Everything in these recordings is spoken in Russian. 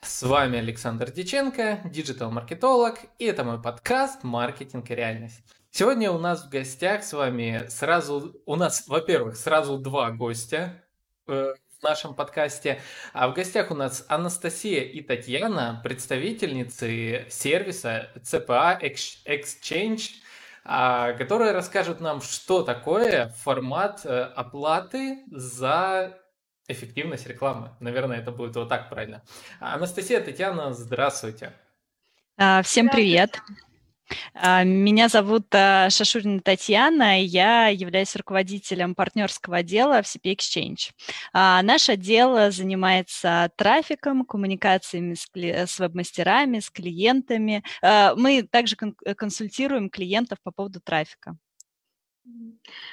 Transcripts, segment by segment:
С вами Александр Диченко, диджитал-маркетолог, и это мой подкаст «Маркетинг и реальность». Сегодня у нас в гостях с вами сразу, у нас, во-первых, сразу два гостя э, в нашем подкасте, а в гостях у нас Анастасия и Татьяна, представительницы сервиса CPA Exchange, а, которые расскажут нам, что такое формат э, оплаты за эффективность рекламы. Наверное, это будет вот так правильно. Анастасия, Татьяна, здравствуйте. А, всем привет. А, меня зовут а, Шашурина Татьяна, я являюсь руководителем партнерского отдела в CP Exchange. Наш отдел занимается трафиком, коммуникациями с веб-мастерами, с клиентами. Мы также консультируем клиентов по поводу трафика.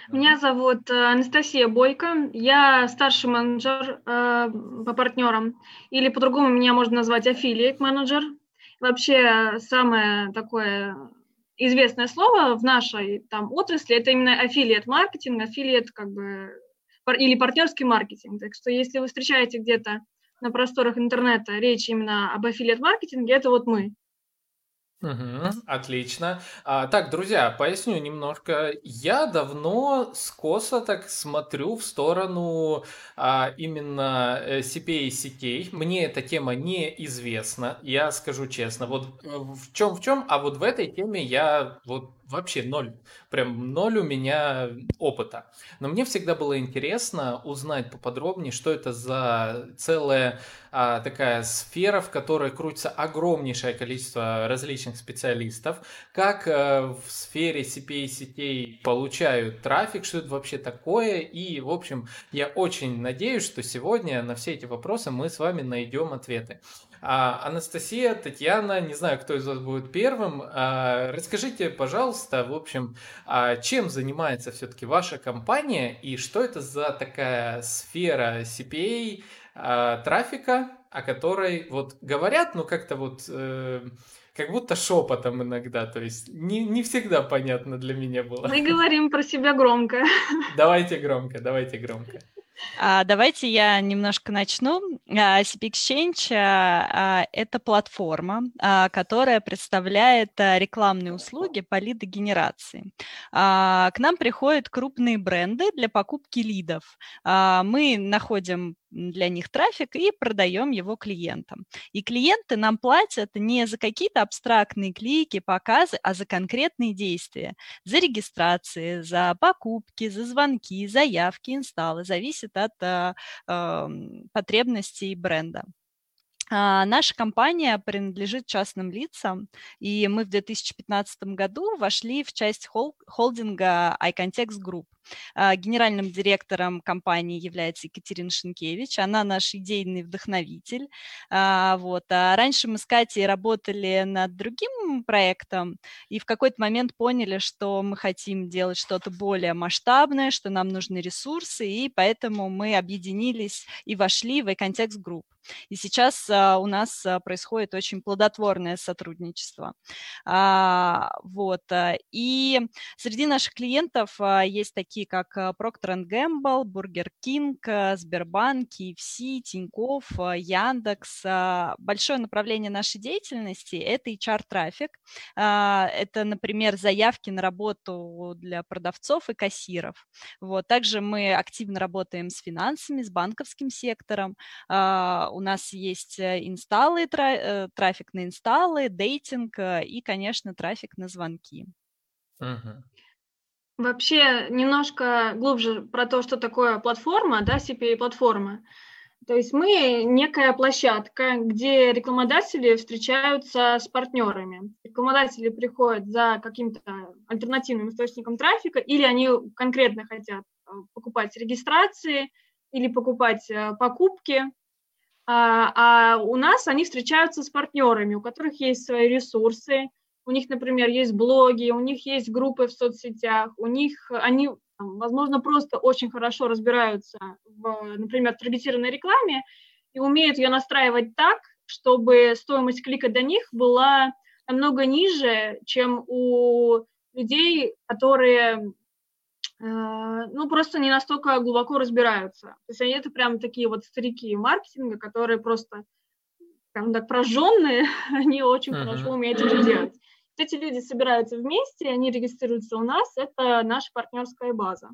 Меня зовут э, Анастасия Бойко, я старший менеджер э, по партнерам, или по-другому меня можно назвать аффилиат менеджер. Вообще самое такое известное слово в нашей там отрасли это именно аффилиат маркетинг, аффилиат как бы или партнерский маркетинг. Так что если вы встречаете где-то на просторах интернета речь именно об аффилиат маркетинге, это вот мы. Угу, отлично. А, так, друзья, поясню немножко. Я давно скоса так смотрю в сторону а, именно CPA и CK. Мне эта тема неизвестна, я скажу честно. Вот э, в чем в чем, а вот в этой теме я вот вообще ноль. Прям ноль у меня опыта. Но мне всегда было интересно узнать поподробнее, что это за целая а, такая сфера, в которой крутится огромнейшее количество различных специалистов, как а, в сфере CPA-сетей получают трафик, что это вообще такое. И, в общем, я очень надеюсь, что сегодня на все эти вопросы мы с вами найдем ответы. А, Анастасия, Татьяна, не знаю, кто из вас будет первым. А, расскажите, пожалуйста, в общем, а, чем занимается все-таки ваша компания и что это за такая сфера CPA а, трафика, о которой вот говорят, ну как-то вот э, как будто шепотом иногда, то есть не, не всегда понятно для меня было. Мы говорим про себя громко. Давайте громко, давайте громко. А, давайте я немножко начну. А, CP Exchange а, – это платформа, которая представляет рекламные услуги по лидогенерации. К нам приходят крупные бренды для покупки лидов. Мы находим для них трафик и продаем его клиентам. И клиенты нам платят не за какие-то абстрактные клики, показы, а за конкретные действия. За регистрации, за покупки, за звонки, заявки, инсталлы. Зависит от э, потребностей бренда. А, наша компания принадлежит частным лицам, и мы в 2015 году вошли в часть холдинга iContext Group. А, генеральным директором компании является Екатерина Шинкевич, она наш идейный вдохновитель. А, вот. А раньше мы с Катей работали над другим проектом, и в какой-то момент поняли, что мы хотим делать что-то более масштабное, что нам нужны ресурсы, и поэтому мы объединились и вошли в iContext Group. И сейчас а, у нас происходит очень плодотворное сотрудничество. Вот. И среди наших клиентов есть такие такие как э, Procter Gamble, Burger King, э, Сбербанк, KFC, Тинькофф, э, Яндекс. Большое направление нашей деятельности – это HR-трафик. Это, например, заявки на работу для продавцов и кассиров. Вот. Также мы активно работаем с финансами, с банковским сектором. У нас есть инсталлы, трафик на инсталлы, дейтинг и, конечно, трафик на звонки. Uh-huh. Вообще немножко глубже про то, что такое платформа, да, CPA-платформа. То есть мы некая площадка, где рекламодатели встречаются с партнерами. Рекламодатели приходят за каким-то альтернативным источником трафика, или они конкретно хотят э, покупать регистрации, или покупать э, покупки, а, а у нас они встречаются с партнерами, у которых есть свои ресурсы, у них, например, есть блоги, у них есть группы в соцсетях, у них они, возможно, просто очень хорошо разбираются в, например, таргетированной рекламе и умеют ее настраивать так, чтобы стоимость клика до них была намного ниже, чем у людей, которые э, ну, просто не настолько глубоко разбираются. То есть они это прям такие вот старики маркетинга, которые просто скажем так, прожженные, они очень uh-huh. хорошо умеют это делать. Эти люди собираются вместе, они регистрируются у нас, это наша партнерская база.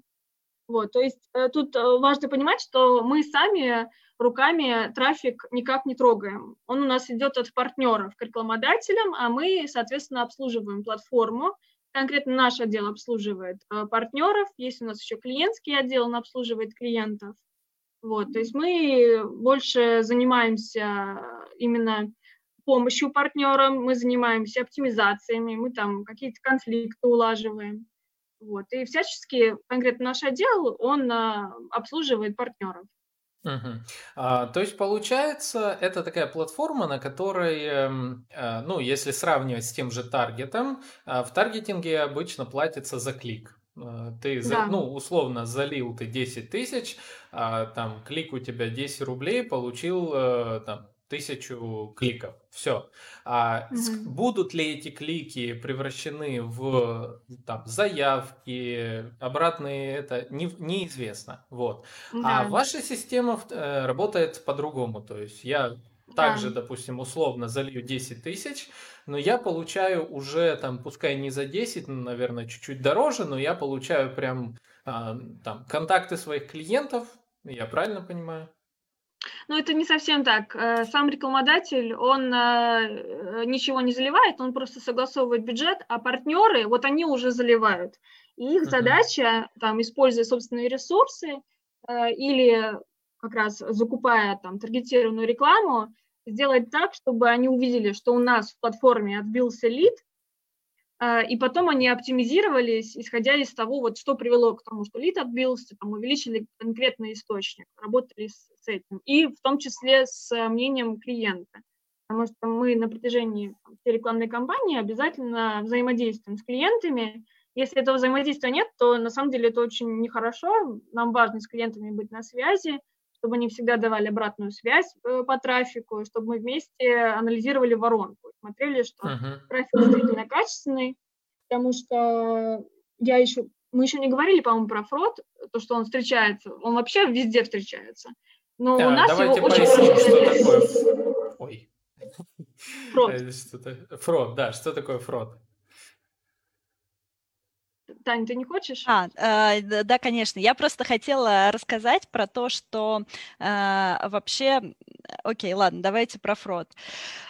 Вот, то есть э, тут э, важно понимать, что мы сами руками трафик никак не трогаем. Он у нас идет от партнеров к рекламодателям, а мы, соответственно, обслуживаем платформу. Конкретно наш отдел обслуживает э, партнеров, есть у нас еще клиентский отдел, он обслуживает клиентов. Вот, то есть мы больше занимаемся именно помощью партнерам, мы занимаемся оптимизациями, мы там какие-то конфликты улаживаем. Вот. И всячески, конкретно наш отдел, он а, обслуживает партнеров. Угу. А, то есть получается, это такая платформа, на которой, эм, а, ну, если сравнивать с тем же таргетом, а, в таргетинге обычно платится за клик. А, ты, да. ну, условно, залил ты 10 тысяч, а, там, клик у тебя 10 рублей, получил, а, там, тысячу кликов. Все. А угу. будут ли эти клики превращены в там, заявки, обратные, это не, неизвестно. Вот. А да. А ваша система э, работает по-другому. То есть я также, да. допустим, условно залью 10 тысяч, но я получаю уже там, пускай не за 10, наверное, чуть-чуть дороже, но я получаю прям а, там контакты своих клиентов, я правильно понимаю? Ну, это не совсем так. Э, сам рекламодатель, он э, ничего не заливает, он просто согласовывает бюджет, а партнеры, вот они уже заливают. И их uh-huh. задача, там, используя собственные ресурсы э, или как раз закупая там таргетированную рекламу, сделать так, чтобы они увидели, что у нас в платформе отбился лид, и потом они оптимизировались, исходя из того, вот, что привело к тому, что лид отбился, там, увеличили конкретный источник, работали с, с этим, и в том числе с мнением клиента. Потому что мы на протяжении всей рекламной кампании обязательно взаимодействуем с клиентами. Если этого взаимодействия нет, то на самом деле это очень нехорошо. Нам важно с клиентами быть на связи, чтобы они всегда давали обратную связь э, по трафику, чтобы мы вместе анализировали воронку, смотрели, что uh-huh. трафик действительно качественный, потому что я еще, мы еще не говорили, по-моему, про фрод, то, что он встречается, он вообще везде встречается, но да, у нас его очень поясним, что такое... Ой. Фрод. Э, фрод, да, что такое фрод? Таня, ты не хочешь? А, э, да, конечно. Я просто хотела рассказать про то, что э, вообще... Окей, ладно, давайте про фрод.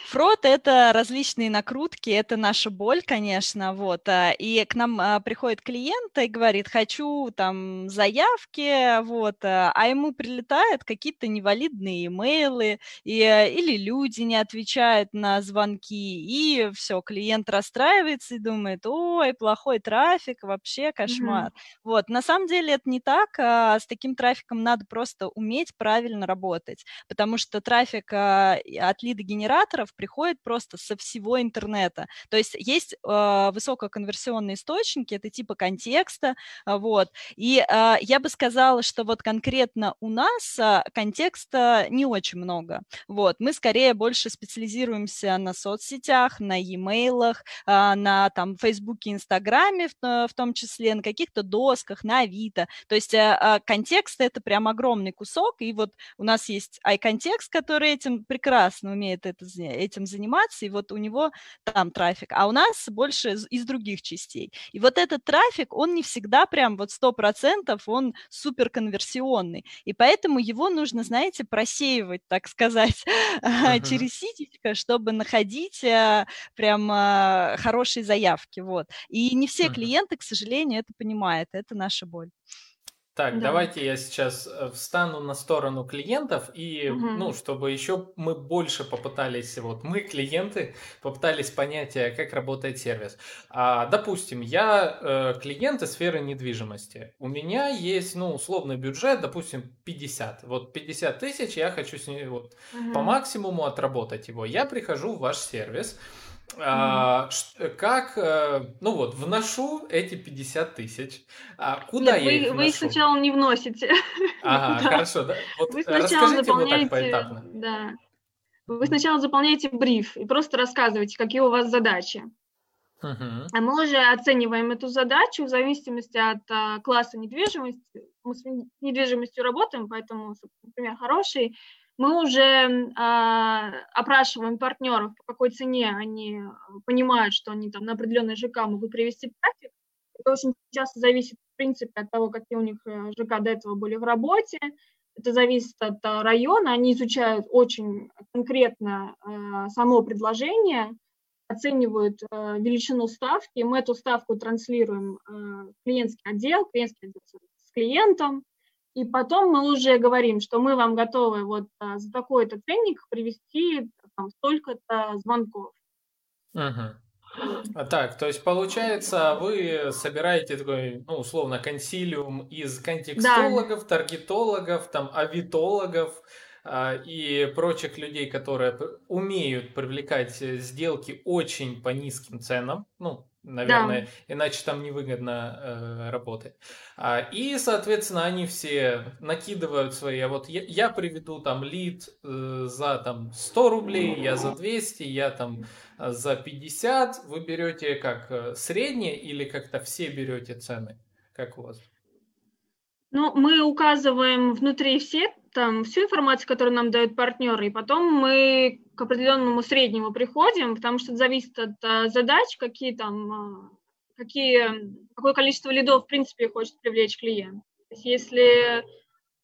Фрод – это различные накрутки, это наша боль, конечно, вот. А, и к нам а, приходит клиент и говорит, хочу там заявки, вот, а, а ему прилетают какие-то невалидные имейлы, и, или люди не отвечают на звонки, и все, клиент расстраивается и думает, ой, плохой трафик, вообще кошмар. Mm-hmm. Вот, на самом деле это не так, с таким трафиком надо просто уметь правильно работать, потому что трафик от лидогенераторов приходит просто со всего интернета. То есть есть э, высококонверсионные источники, это типа контекста, э, вот. И я бы сказала, что вот конкретно у нас контекста не очень много. Вот. Мы скорее больше специализируемся на соцсетях, на e-mail, на там Фейсбуке, Инстаграме в, э, в том числе, на каких-то досках, на Авито. То есть контекст это прям огромный кусок, и вот у нас есть iContext, который этим прекрасно умеет это, этим заниматься, и вот у него там трафик, а у нас больше из, из других частей. И вот этот трафик, он не всегда прям вот сто процентов, он супер конверсионный, и поэтому его нужно, знаете, просеивать, так сказать, uh-huh. через ситечко, чтобы находить а, прям а, хорошие заявки, вот. И не все uh-huh. клиенты, к сожалению, это понимают, это наша боль. Так, да. давайте я сейчас э, встану на сторону клиентов и, угу. ну, чтобы еще мы больше попытались, вот мы клиенты попытались понять, э, как работает сервис. А, допустим, я э, клиент из сферы недвижимости. У меня есть, ну, условный бюджет, допустим, 50. Вот 50 тысяч, я хочу с ней вот угу. по максимуму отработать его. Я прихожу в ваш сервис. А, как, э, ну вот, вношу эти 50 тысяч. А куда Нет, я вы, их Вы их сначала не вносите. Ага, да. хорошо. Да? Вот вы сначала заполняете, поэтапно. Да. Вы сначала заполняете бриф и просто рассказываете, какие у вас задачи. Uh-huh. А мы уже оцениваем эту задачу в зависимости от а, класса недвижимости. Мы с недвижимостью работаем, поэтому, например, хороший мы уже а, опрашиваем партнеров, по какой цене они понимают, что они там на определенный ЖК могут привести трафик. Это очень часто зависит, в принципе, от того, какие у них э, ЖК до этого были в работе. Это зависит от а, района. Они изучают очень конкретно а, само предложение, оценивают а, величину ставки. Мы эту ставку транслируем в клиентский отдел, клиентский отдел с клиентом. И потом мы уже говорим, что мы вам готовы вот за такой-то ценник привести там, столько-то звонков. Угу. А так, то есть получается, вы собираете такой, ну, условно, консилиум из контекстологов, да. таргетологов, там, авитологов а, и прочих людей, которые умеют привлекать сделки очень по низким ценам, ну, наверное, да. иначе там невыгодно э, работать. А, и, соответственно, они все накидывают свои, а вот я, я приведу там лид э, за там 100 рублей, я за 200, я там э, за 50. Вы берете как э, среднее или как-то все берете цены? Как у вас? Ну, мы указываем внутри все там всю информацию, которую нам дают партнеры, и потом мы к определенному среднему приходим, потому что это зависит от а, задач, какие там, а, какие, какое количество лидов, в принципе, хочет привлечь клиент. То есть если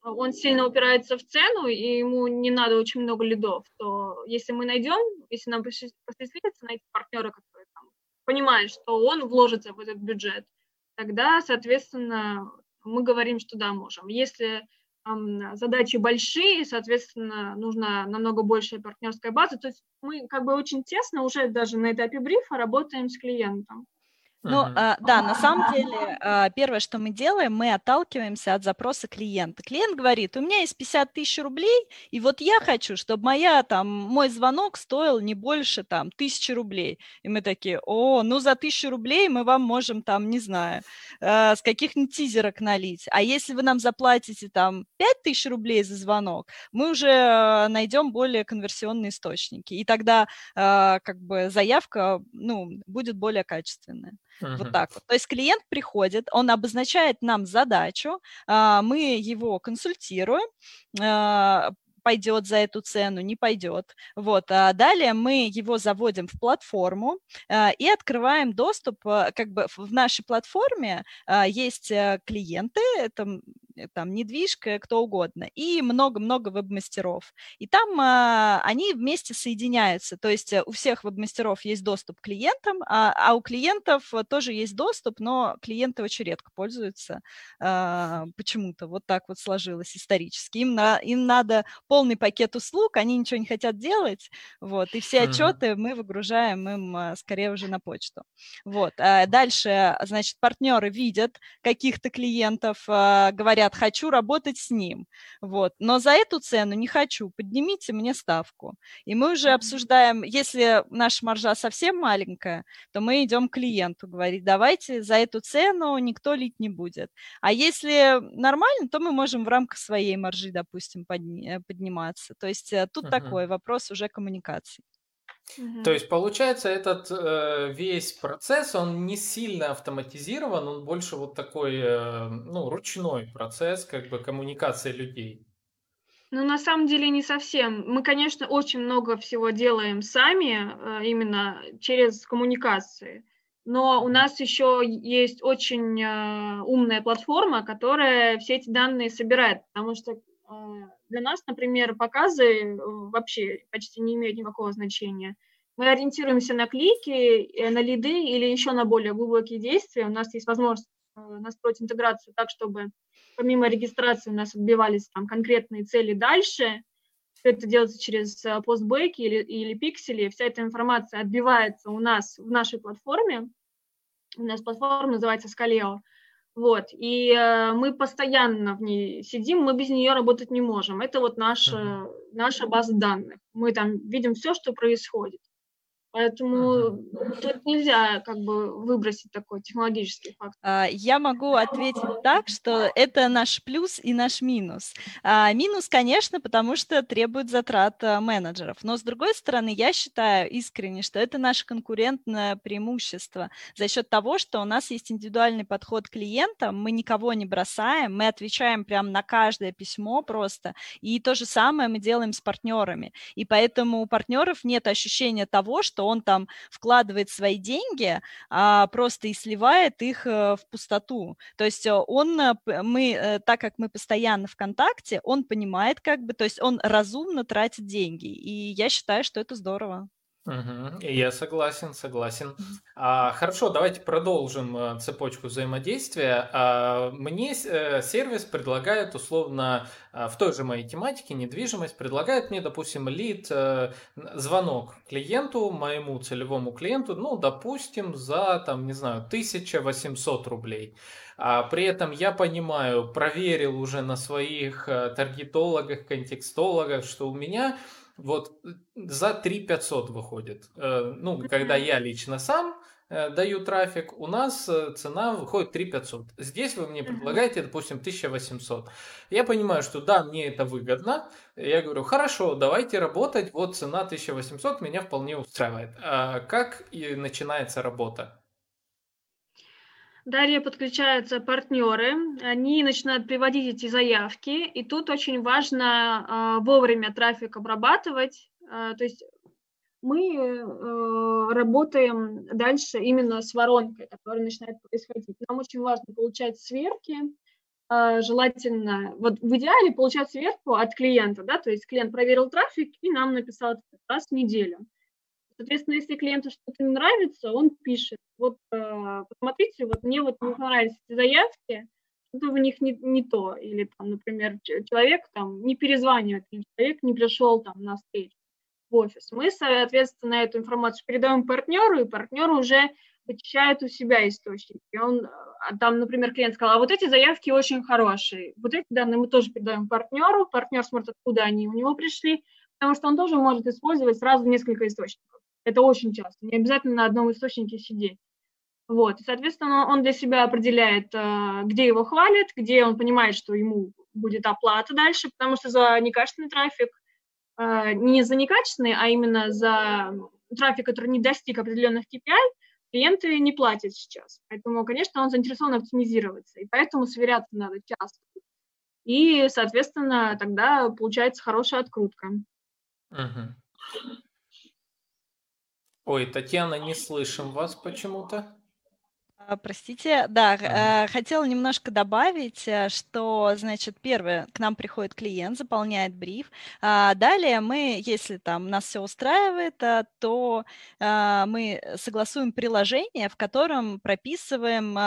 он сильно упирается в цену, и ему не надо очень много лидов, то если мы найдем, если нам посчастливится найти партнера, который там, понимает, что он вложится в этот бюджет, тогда, соответственно, мы говорим, что да, можем. Если задачи большие, соответственно, нужна намного большая партнерская база. То есть мы как бы очень тесно уже даже на этапе брифа работаем с клиентом. Ну, а, да, на самом деле, а, первое, что мы делаем, мы отталкиваемся от запроса клиента. Клиент говорит, у меня есть 50 тысяч рублей, и вот я хочу, чтобы моя, там, мой звонок стоил не больше, там, тысячи рублей. И мы такие, о, ну, за тысячу рублей мы вам можем, там, не знаю, э, с каких-нибудь тизерок налить. А если вы нам заплатите, там, 5 тысяч рублей за звонок, мы уже найдем более конверсионные источники. И тогда, э, как бы, заявка, ну, будет более качественная. Uh-huh. Вот так вот. То есть клиент приходит, он обозначает нам задачу, а, мы его консультируем, а, пойдет за эту цену, не пойдет. Вот. А далее мы его заводим в платформу а, и открываем доступ, а, как бы в нашей платформе а, есть э, клиенты, это там недвижка, кто угодно, и много-много веб-мастеров. И там а, они вместе соединяются, то есть э, у всех веб-мастеров есть доступ к клиентам, а, а у клиентов тоже есть доступ, но клиенты очень редко пользуются а, почему-то, вот так вот сложилось исторически. Им, на, им надо полный пакет услуг, они ничего не хотят делать, вот, и все отчеты мы выгружаем им а, скорее уже на почту. Вот. А дальше, значит, партнеры видят каких-то клиентов, а, говорят, говорят, хочу работать с ним, вот, но за эту цену не хочу, поднимите мне ставку. И мы уже обсуждаем, если наша маржа совсем маленькая, то мы идем к клиенту, говорить, давайте за эту цену никто лить не будет. А если нормально, то мы можем в рамках своей маржи, допустим, подни- подниматься. То есть э, тут uh-huh. такой вопрос уже коммуникации. То есть получается этот э, весь процесс, он не сильно автоматизирован, он больше вот такой, э, ну, ручной процесс, как бы коммуникации людей. Ну, на самом деле не совсем. Мы, конечно, очень много всего делаем сами, э, именно через коммуникации. Но у нас еще есть очень э, умная платформа, которая все эти данные собирает, потому что для нас, например, показы э, вообще почти не имеют никакого значения. Мы ориентируемся на клики, э, на лиды или еще на более глубокие действия. У нас есть возможность э, настроить интеграцию так, чтобы помимо регистрации у нас отбивались там конкретные цели дальше. Все это делается через постбэки или, или пиксели. Вся эта информация отбивается у нас в нашей платформе. У нас платформа называется Scaleo. Вот, и э, мы постоянно в ней сидим, мы без нее работать не можем. Это вот наша, uh-huh. наша база данных. Мы там видим все, что происходит. Поэтому тут нельзя как бы выбросить такой технологический фактор. А, я могу ответить так, что это наш плюс и наш минус. А, минус, конечно, потому что требует затрат а, менеджеров. Но с другой стороны, я считаю искренне, что это наше конкурентное преимущество за счет того, что у нас есть индивидуальный подход к клиентам, мы никого не бросаем, мы отвечаем прямо на каждое письмо просто. И то же самое мы делаем с партнерами. И поэтому у партнеров нет ощущения того, что что он там вкладывает свои деньги, а просто и сливает их э, в пустоту. То есть э, он, э, мы, так как мы постоянно в контакте, он понимает как бы, то есть он разумно тратит деньги. И я считаю, что это здорово. Угу. Я согласен, согласен. А, хорошо, давайте продолжим э, цепочку взаимодействия. А, мне э, сервис предлагает условно а, в той же моей тематике недвижимость предлагает мне, допустим, лид э, звонок клиенту, моему целевому клиенту, ну, допустим, за там, не знаю, 1800 рублей. А при этом я понимаю, проверил уже на своих таргетологах, контекстологах, что у меня вот э, за 3 500 выходит. Э, ну, когда я лично сам э, даю трафик, у нас цена выходит 3 500. Здесь вы мне предлагаете, допустим, 1800. Я понимаю, что да, мне это выгодно. Я говорю, хорошо, давайте работать, вот цена 1800 меня вполне устраивает. А как и начинается работа? Далее подключаются партнеры, они начинают приводить эти заявки, и тут очень важно э, вовремя трафик обрабатывать, э, то есть мы э, работаем дальше именно с воронкой, которая начинает происходить. Нам очень важно получать сверки, желательно, вот в идеале получать сверку от клиента, да, то есть клиент проверил трафик и нам написал раз в неделю. Соответственно, если клиенту что-то не нравится, он пишет, вот э, посмотрите, вот мне вот не понравились эти заявки, что-то в них не, не то. Или, там, например, человек там не перезванивает, или человек не пришел там на встречу в офис. Мы, соответственно, эту информацию передаем партнеру, и партнер уже вычищает у себя источник. И он, а там, например, клиент сказал, а вот эти заявки очень хорошие. Вот эти данные мы тоже передаем партнеру, партнер смотрит, откуда они у него пришли, потому что он тоже может использовать сразу несколько источников. Это очень часто. Не обязательно на одном источнике сидеть. Вот. И, соответственно, он для себя определяет, э, где его хвалят, где он понимает, что ему будет оплата дальше, потому что за некачественный трафик, э, не за некачественный, а именно за трафик, который не достиг определенных KPI, клиенты не платят сейчас. Поэтому, конечно, он заинтересован оптимизироваться. И поэтому сверяться надо часто. И, соответственно, тогда получается хорошая открутка. Угу. Ой, Татьяна, не слышим вас почему-то. А, простите, да, ага. Э, хотела немножко добавить, э, что, значит, первое, к нам приходит клиент, заполняет бриф. А, далее мы, если там нас все устраивает, э, то мы согласуем приложение, в котором прописываем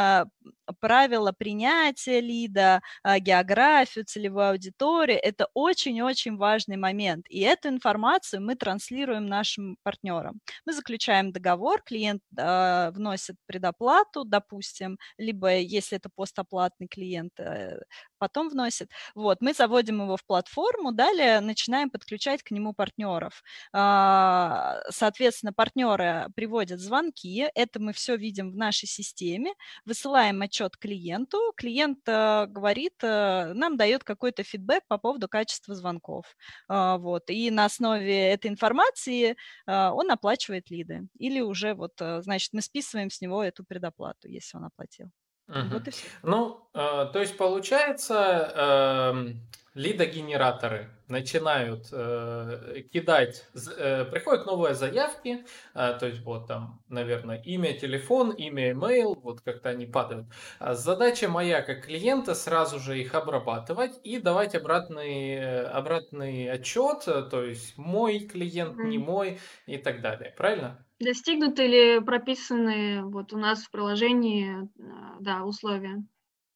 правила принятия лида, географию, целевую аудиторию. Это очень-очень важный момент. И эту информацию мы транслируем нашим партнерам. Мы заключаем договор, клиент вносит предоплату, допустим, либо если это постоплатный клиент, э, потом вносит. Вот, мы заводим его в платформу, далее начинаем подключать к нему партнеров. А, соответственно, партнеры приводят звонки, это мы все видим в нашей системе, высылаем отчет клиенту, клиент э, говорит, э, нам дает какой-то фидбэк по поводу качества звонков. А, вот, и на основе этой информации он оплачивает лиды. Или уже вот, значит, мы списываем с него эту предоплату если он оплатил. Угу. Вот и все. Ну, э, то есть получается, э, лидогенераторы начинают э, кидать, э, приходят новые заявки, э, то есть вот там, наверное, имя, телефон, имя, email, вот как-то они падают. А задача моя как клиента сразу же их обрабатывать и давать обратный, э, обратный отчет, то есть мой клиент, не мой и так далее, правильно? Достигнуты ли прописанные вот у нас в приложении э, да, условия?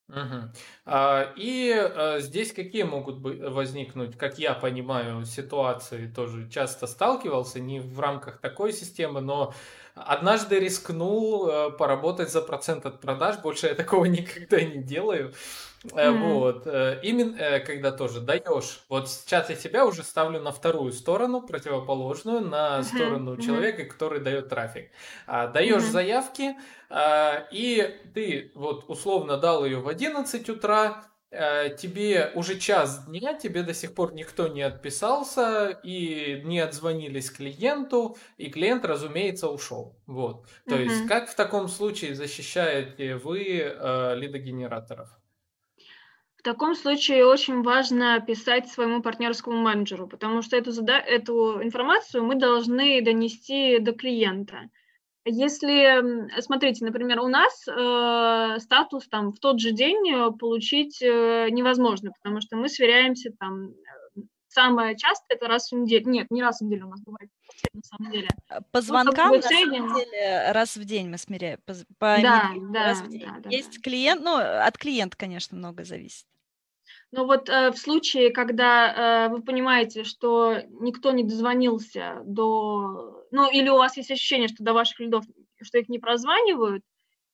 Угу. И а, здесь какие могут возникнуть, как я понимаю, ситуации, тоже часто сталкивался, не в рамках такой системы, но однажды рискнул а, поработать за процент от продаж, больше я такого никогда не делаю. Mm-hmm. Вот. Э, именно когда тоже даешь. Вот сейчас я себя уже ставлю на вторую сторону, противоположную, на mm-hmm. сторону mm-hmm. человека, который дает трафик. А, даешь mm-hmm. заявки, и ты вот условно дал ее в 11 утра, Э, тебе уже час дня, тебе до сих пор никто не отписался и не отзвонились клиенту, и клиент, разумеется, ушел. Вот. То uh-huh. есть, как в таком случае защищаете вы э, лидогенераторов? В таком случае очень важно писать своему партнерскому менеджеру, потому что эту, зада- эту информацию мы должны донести до клиента. Если, смотрите, например, у нас э, статус там в тот же день э, получить э, невозможно, потому что мы сверяемся там э, самое часто это раз в неделю. Нет, не раз в неделю у нас бывает, на самом деле. По ну, звонкам, ну, на самом деле, раз в день мы смеряем. По, по да, да, раз в день. Да, да, Есть да. клиент, ну, от клиента, конечно, много зависит. Но вот э, в случае, когда э, вы понимаете, что никто не дозвонился до... Ну, или у вас есть ощущение, что до ваших лидов, что их не прозванивают,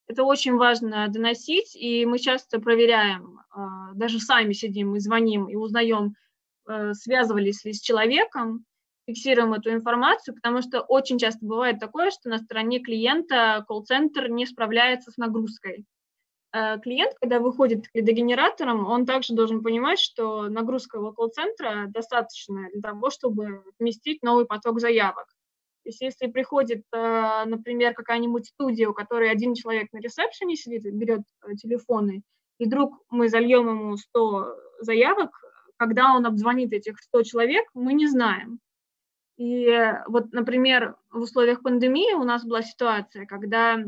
это очень важно доносить, и мы часто проверяем, э, даже сами сидим и звоним, и узнаем, э, связывались ли с человеком, фиксируем эту информацию, потому что очень часто бывает такое, что на стороне клиента колл-центр не справляется с нагрузкой. Э, клиент, когда выходит к лидогенераторам, он также должен понимать, что нагрузка его колл-центра достаточно для того, чтобы вместить новый поток заявок. То есть если приходит, э, например, какая-нибудь студия, у которой один человек на ресепшене сидит, берет э, телефоны, и вдруг мы зальем ему 100 заявок, когда он обзвонит этих 100 человек, мы не знаем. И вот, например, в условиях пандемии у нас была ситуация, когда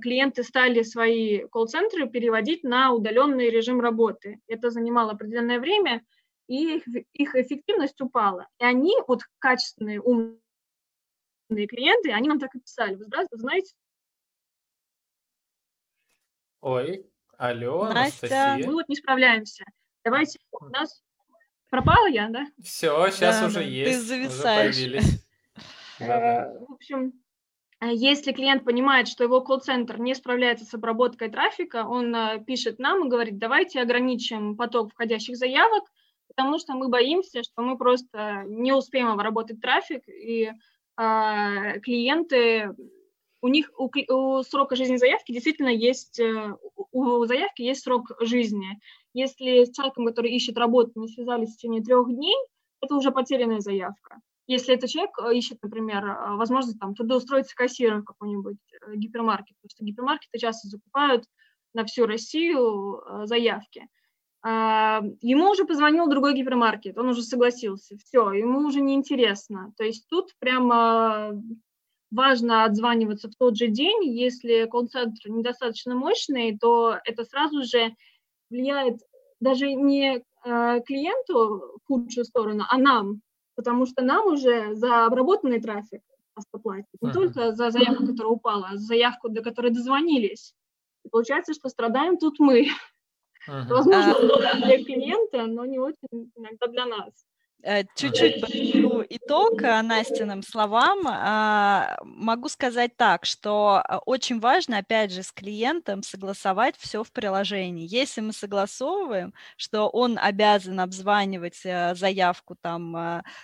клиенты стали свои колл-центры переводить на удаленный режим работы. Это занимало определенное время, и их, их эффективность упала. И они, вот качественные, умные клиенты, они нам так и писали. Вы знаете? Ой, алло, Настя. Анастасия. Мы вот не справляемся. Давайте, у нас пропала я, да? Все, сейчас да, уже да. есть. Ты зависаешь. Уже появились. Э, в общем, Э, если клиент понимает, что его колл-центр не справляется с обработкой трафика, он э, пишет нам и говорит, давайте ограничим поток входящих заявок, потому что мы боимся, что мы просто не успеем обработать трафик, и э, клиенты, у них у, у срока жизни заявки действительно есть, э, у заявки есть срок жизни. Если с человеком, который ищет работу, не связались в течение трех дней, это уже потерянная заявка. Если этот человек э, ищет, например, э, возможность там трудоустроиться кассиром в какой-нибудь э, гипермаркет, потому что гипермаркеты часто закупают на всю Россию заявки. А, ему уже позвонил другой гипермаркет, он уже согласился, все, ему уже неинтересно. То есть тут прямо важно отзваниваться в тот же день. Если колл-центр недостаточно мощный, то это сразу же влияет даже не клиенту в худшую сторону, а нам, потому что нам уже за обработанный трафик платят, не uh-huh. только за заявку, которая упала, а за заявку, до которой дозвонились. И получается, что страдаем тут мы. Uh-huh. Возможно, для клиента, но не очень иногда для нас. Э, чуть-чуть подведу итог э, Настиным словам. А, могу сказать так, что э, очень важно, опять же, с клиентом согласовать все в приложении. Если мы согласовываем, что он обязан обзванивать заявку там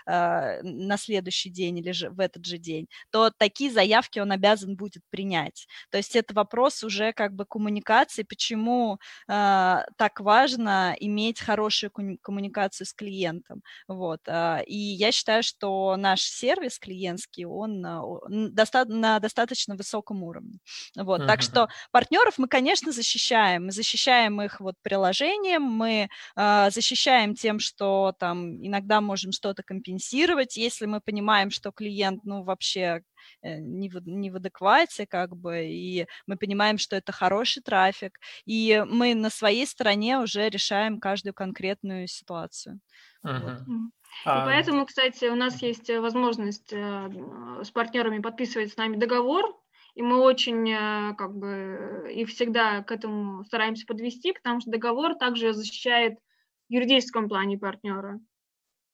на следующий день или же в этот же день, то такие заявки он обязан будет принять. То есть это вопрос уже как бы коммуникации, почему так важно иметь хорошую коммуникацию с клиентом. Вот. Вот. А, и я считаю, что наш сервис клиентский, он а, на достаточно высоком уровне. Вот. Uh-huh. Так что партнеров мы, конечно, защищаем. Мы защищаем их вот приложением, мы э, защищаем тем, что там иногда можем что-то компенсировать, если мы понимаем, что клиент, ну, вообще э, не в, не в адеквате, как бы, и мы понимаем, что это хороший трафик, и мы на своей стороне уже решаем каждую конкретную ситуацию. Uh-huh. Вот. А... И поэтому, кстати, у нас есть э, возможность э, с партнерами подписывать с нами договор, и мы очень э, как бы и всегда к этому стараемся подвести, потому что договор также защищает в юридическом плане партнера.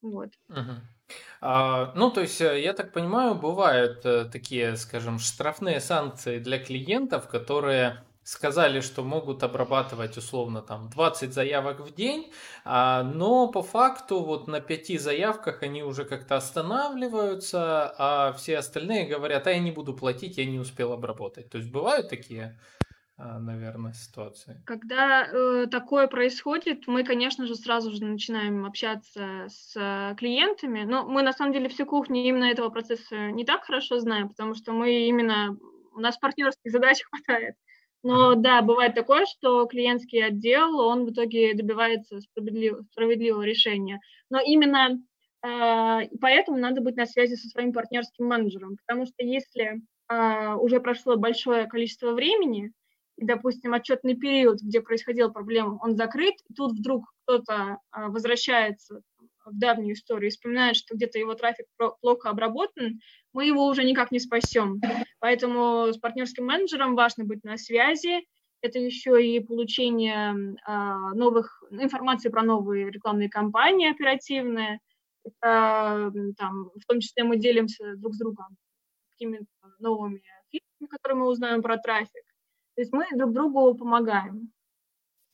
Вот. Угу. А, ну, то есть, я так понимаю, бывают такие, скажем, штрафные санкции для клиентов, которые сказали, что могут обрабатывать условно там 20 заявок в день, а, но по факту вот на пяти заявках они уже как-то останавливаются, а все остальные говорят, а я не буду платить, я не успел обработать. То есть бывают такие а, наверное, ситуации. Когда э, такое происходит, мы, конечно же, сразу же начинаем общаться с э, клиентами. Но мы, на самом деле, всю кухню именно этого процесса не так хорошо знаем, потому что мы именно... У нас партнерских задач хватает. Но да, бывает такое, что клиентский отдел, он в итоге добивается справедливого, справедливого решения. Но именно э, поэтому надо быть на связи со своим партнерским менеджером, потому что если э, уже прошло большое количество времени, и, допустим, отчетный период, где происходила проблема, он закрыт, и тут вдруг кто-то а, возвращается в давнюю историю и вспоминает, что где-то его трафик плохо обработан, мы его уже никак не спасем. Поэтому с партнерским менеджером важно быть на связи. Это еще и получение а, новых информации про новые рекламные кампании оперативные. Это, там, в том числе мы делимся друг с другом какими-то новыми фишками, которые мы узнаем про трафик. То есть мы друг другу помогаем.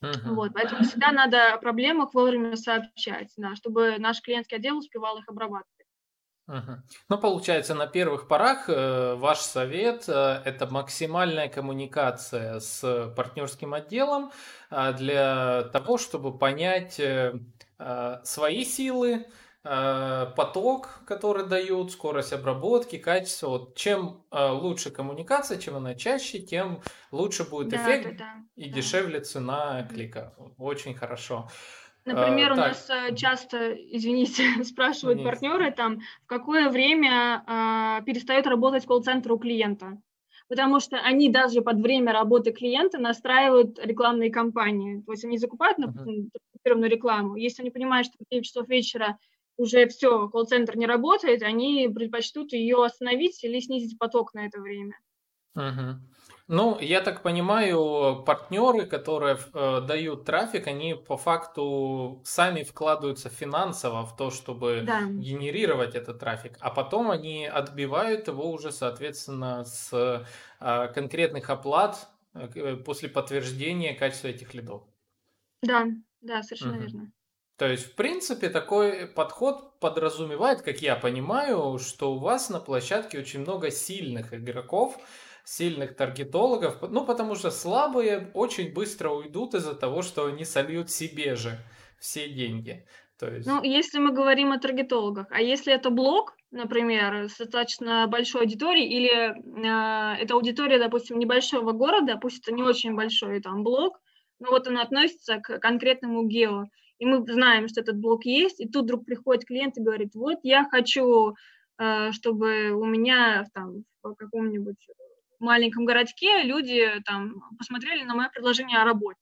Uh-huh. Вот, поэтому всегда надо о проблемах вовремя сообщать, да, чтобы наш клиентский отдел успевал их обрабатывать. Uh-huh. Ну, получается, на первых порах э, ваш совет э, это максимальная коммуникация с партнерским отделом э, для того, чтобы понять э, э свои силы, поток, который дают, скорость обработки, качество. Вот чем э, лучше коммуникация, чем она чаще, тем лучше будет да, эффект да, да, и да. дешевле цена клика. Очень хорошо. Например, а, у так. нас часто, извините, спрашивают Нет. партнеры там, в какое время а, перестает работать колл-центр у клиента. Потому что они даже под время работы клиента настраивают рекламные кампании. То есть они закупают, например, uh-huh. рекламу. Если они понимают, что в 9 часов вечера уже все, колл-центр не работает, они предпочтут ее остановить или снизить поток на это время. Угу. Ну, я так понимаю, партнеры, которые э, дают трафик, они по факту сами вкладываются финансово в то, чтобы да. генерировать этот трафик, а потом они отбивают его уже, соответственно, с э, конкретных оплат э, после подтверждения качества этих лидов. Да, да, совершенно угу. верно. То есть, в принципе, такой подход подразумевает, как я понимаю, что у вас на площадке очень много сильных игроков, сильных таргетологов, ну, потому что слабые очень быстро уйдут из-за того, что они сольют себе же все деньги. То есть... Ну, если мы говорим о таргетологах, а если это блог, например, с достаточно большой аудиторией, или э, это аудитория, допустим, небольшого города, пусть это не очень большой там блог, но вот он относится к конкретному гео, и мы знаем, что этот блок есть, и тут вдруг приходит клиент и говорит, вот я хочу, э, чтобы у меня там в каком-нибудь маленьком городке люди там посмотрели на мое предложение о работе.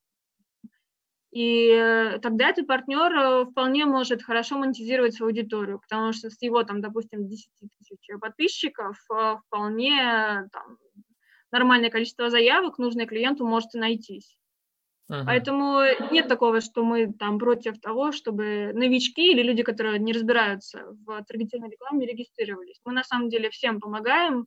И э, тогда этот партнер э, вполне может хорошо монетизировать свою аудиторию, потому что с его, там, допустим, 10 тысяч подписчиков вполне там, нормальное количество заявок нужное клиенту может найтись. Uh-huh. Поэтому нет такого, что мы там против того, чтобы новички или люди, которые не разбираются в таргетированной рекламе, регистрировались. Мы на самом деле всем помогаем.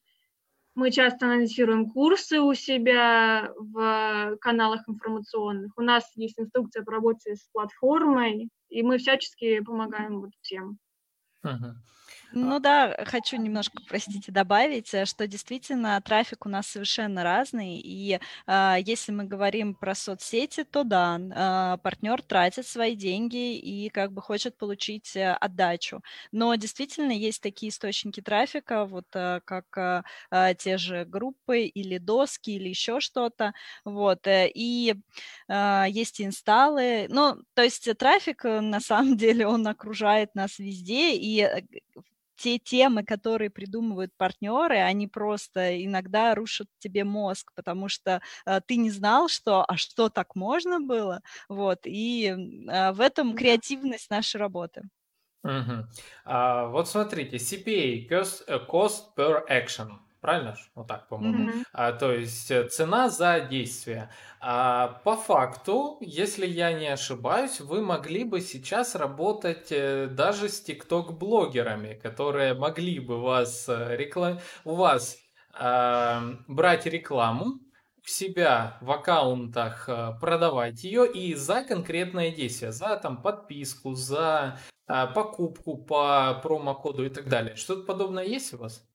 Мы часто анонсируем курсы у себя в каналах информационных. У нас есть инструкция по работе с платформой, и мы всячески помогаем вот всем. Uh-huh. Ну да, хочу немножко, простите, добавить, э, что действительно трафик у нас совершенно разный, и э, если мы говорим про соцсети, то да, э, партнер тратит свои деньги и как бы хочет получить э, отдачу. Но действительно есть такие источники трафика, вот э, как э, э те же группы или доски или еще что-то, вот, э, и э, есть инсталлы, ну, то есть трафик на самом деле он окружает нас везде, и те темы, которые придумывают партнеры, они просто иногда рушат тебе мозг, потому что э, ты не знал, что, а что так можно было, вот, и э, в этом креативность нашей работы. Угу. А, вот смотрите, CPA, cost, э, cost per action, правильно? Вот так, по-моему. Mm-hmm. А, то есть э, цена за действие. А, по факту, если я не ошибаюсь, вы могли бы сейчас работать э, даже с тикток-блогерами, которые могли бы вас э, реклам... у вас а, брать рекламу, себя в аккаунтах продавать ее и за конкретное действие, за там подписку, за а, покупку по промокоду и так далее. Что-то подобное есть у вас?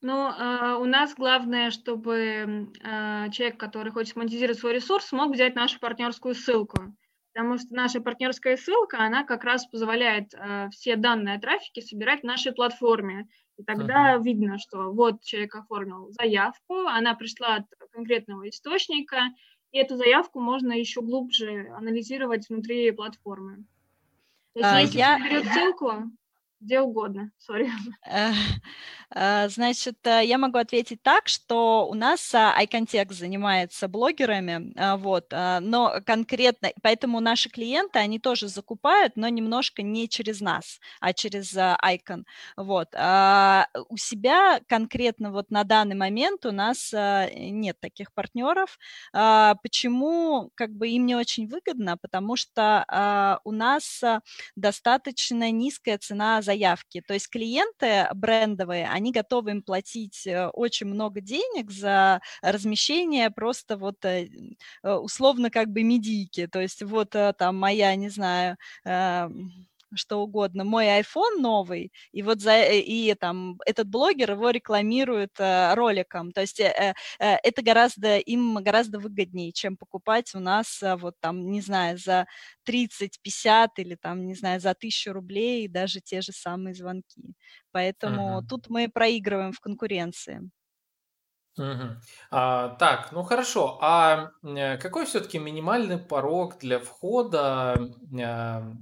Ну, э, у нас главное, чтобы э, человек, который хочет монетизировать свой ресурс, смог взять нашу партнерскую ссылку. Потому что наша партнерская ссылка, она как раз позволяет э, все данные о трафике собирать в нашей платформе. И тогда uh-huh. видно, что вот человек оформил заявку, она пришла от конкретного источника, и эту заявку можно еще глубже анализировать внутри платформы. То есть, а, если я... берет ссылку, где угодно, сори. Э, значит, э, я могу ответить так, что у нас iContext занимается блогерами, э, вот, но конкретно, поэтому наши клиенты, они тоже закупают, но немножко не через нас, а через Icon, вот. А у себя конкретно вот на данный момент у нас нет таких партнеров. А почему? Как бы им не очень выгодно, потому что у нас достаточно низкая цена заявки, то есть клиенты брендовые, они готовы им платить э, очень много денег за размещение просто вот э, э, условно как бы медийки. То есть вот там моя, не знаю, что угодно, мой iPhone новый, и вот за, и там этот блогер его рекламирует э, роликом, то есть э, э, это гораздо, им гораздо выгоднее, чем покупать у нас э, вот там, не знаю, за 30, 50 или там, не знаю, за тысячу рублей даже те же самые звонки. Поэтому uh-huh. тут мы проигрываем в конкуренции. Угу. А, так, ну хорошо. А какой все-таки минимальный порог для входа а,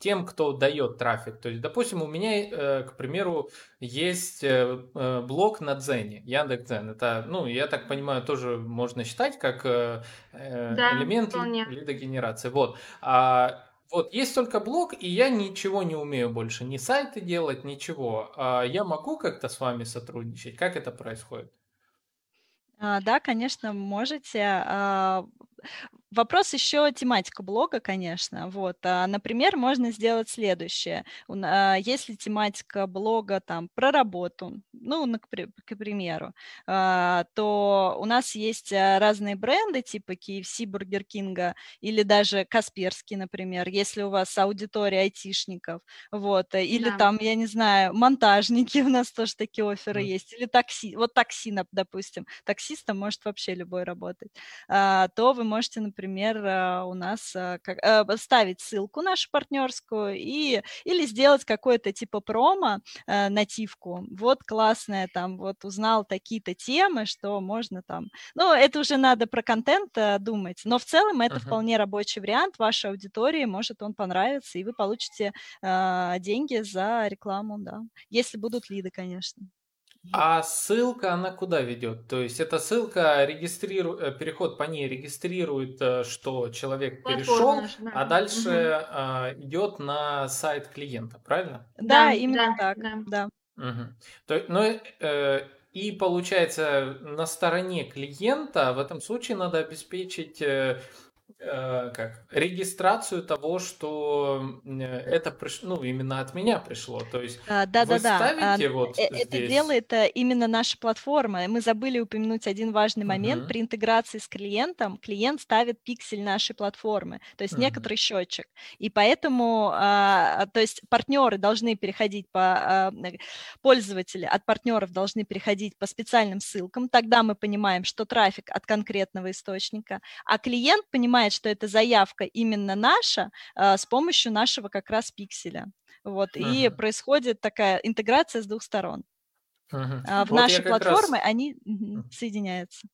тем, кто дает трафик. То есть, допустим, у меня, э, к примеру, есть э, э, блог на Дзене, Яндекс.Дзен. Это, ну, я так понимаю, тоже можно считать как да, элемент вполне. лидогенерации. Вот. А, вот, есть только блог, и я ничего не умею больше, ни сайты делать, ничего. А я могу как-то с вами сотрудничать? Как это происходит? А, да, конечно, можете. Вопрос еще тематика блога, конечно. Вот, а, например, можно сделать следующее. А, если тематика блога там про работу, ну, к, к примеру, а, то у нас есть разные бренды типа KFC, Burger King или даже Касперский, например, если у вас аудитория айтишников, вот, или да. там, я не знаю, монтажники, у нас тоже такие оферы mm. есть, или такси, вот такси, допустим, таксистом может вообще любой работать, то вы можете, например, например, э, у нас э, э, ставить ссылку нашу партнерскую и, или сделать какое-то типа промо, нативку. Вот классная там, вот узнал такие-то темы, что можно там... Ну, это уже надо про контент думать, но в целом это uh-huh. вполне рабочий вариант вашей аудитории, может он понравится, и вы получите деньги за рекламу, да, если будут лиды, конечно. А ссылка, она куда ведет? То есть эта ссылка регистрирует, э, переход по ней регистрирует, э, что человек перешел, да. а дальше угу. а, идет на сайт клиента, правильно? Да, да именно да, так, да. да. Угу. То, ну, э, и получается, на стороне клиента в этом случае надо обеспечить Э, как регистрацию того, что э, это пришло, ну именно от меня пришло, то есть а, да, вы да, ставите да. вот это здесь... делает именно наша платформа. Мы забыли упомянуть один важный момент uh-huh. при интеграции с клиентом. Клиент ставит пиксель нашей платформы, то есть uh-huh. некоторый счетчик, и поэтому, а, то есть партнеры должны переходить по а, пользователи от партнеров должны переходить по специальным ссылкам. Тогда мы понимаем, что трафик от конкретного источника, а клиент понимает знает, что это заявка именно наша а, с помощью нашего как раз пикселя. Вот, uh-huh. и происходит такая интеграция с двух сторон. Uh-huh. А, в вот наши платформы раз... они соединяются.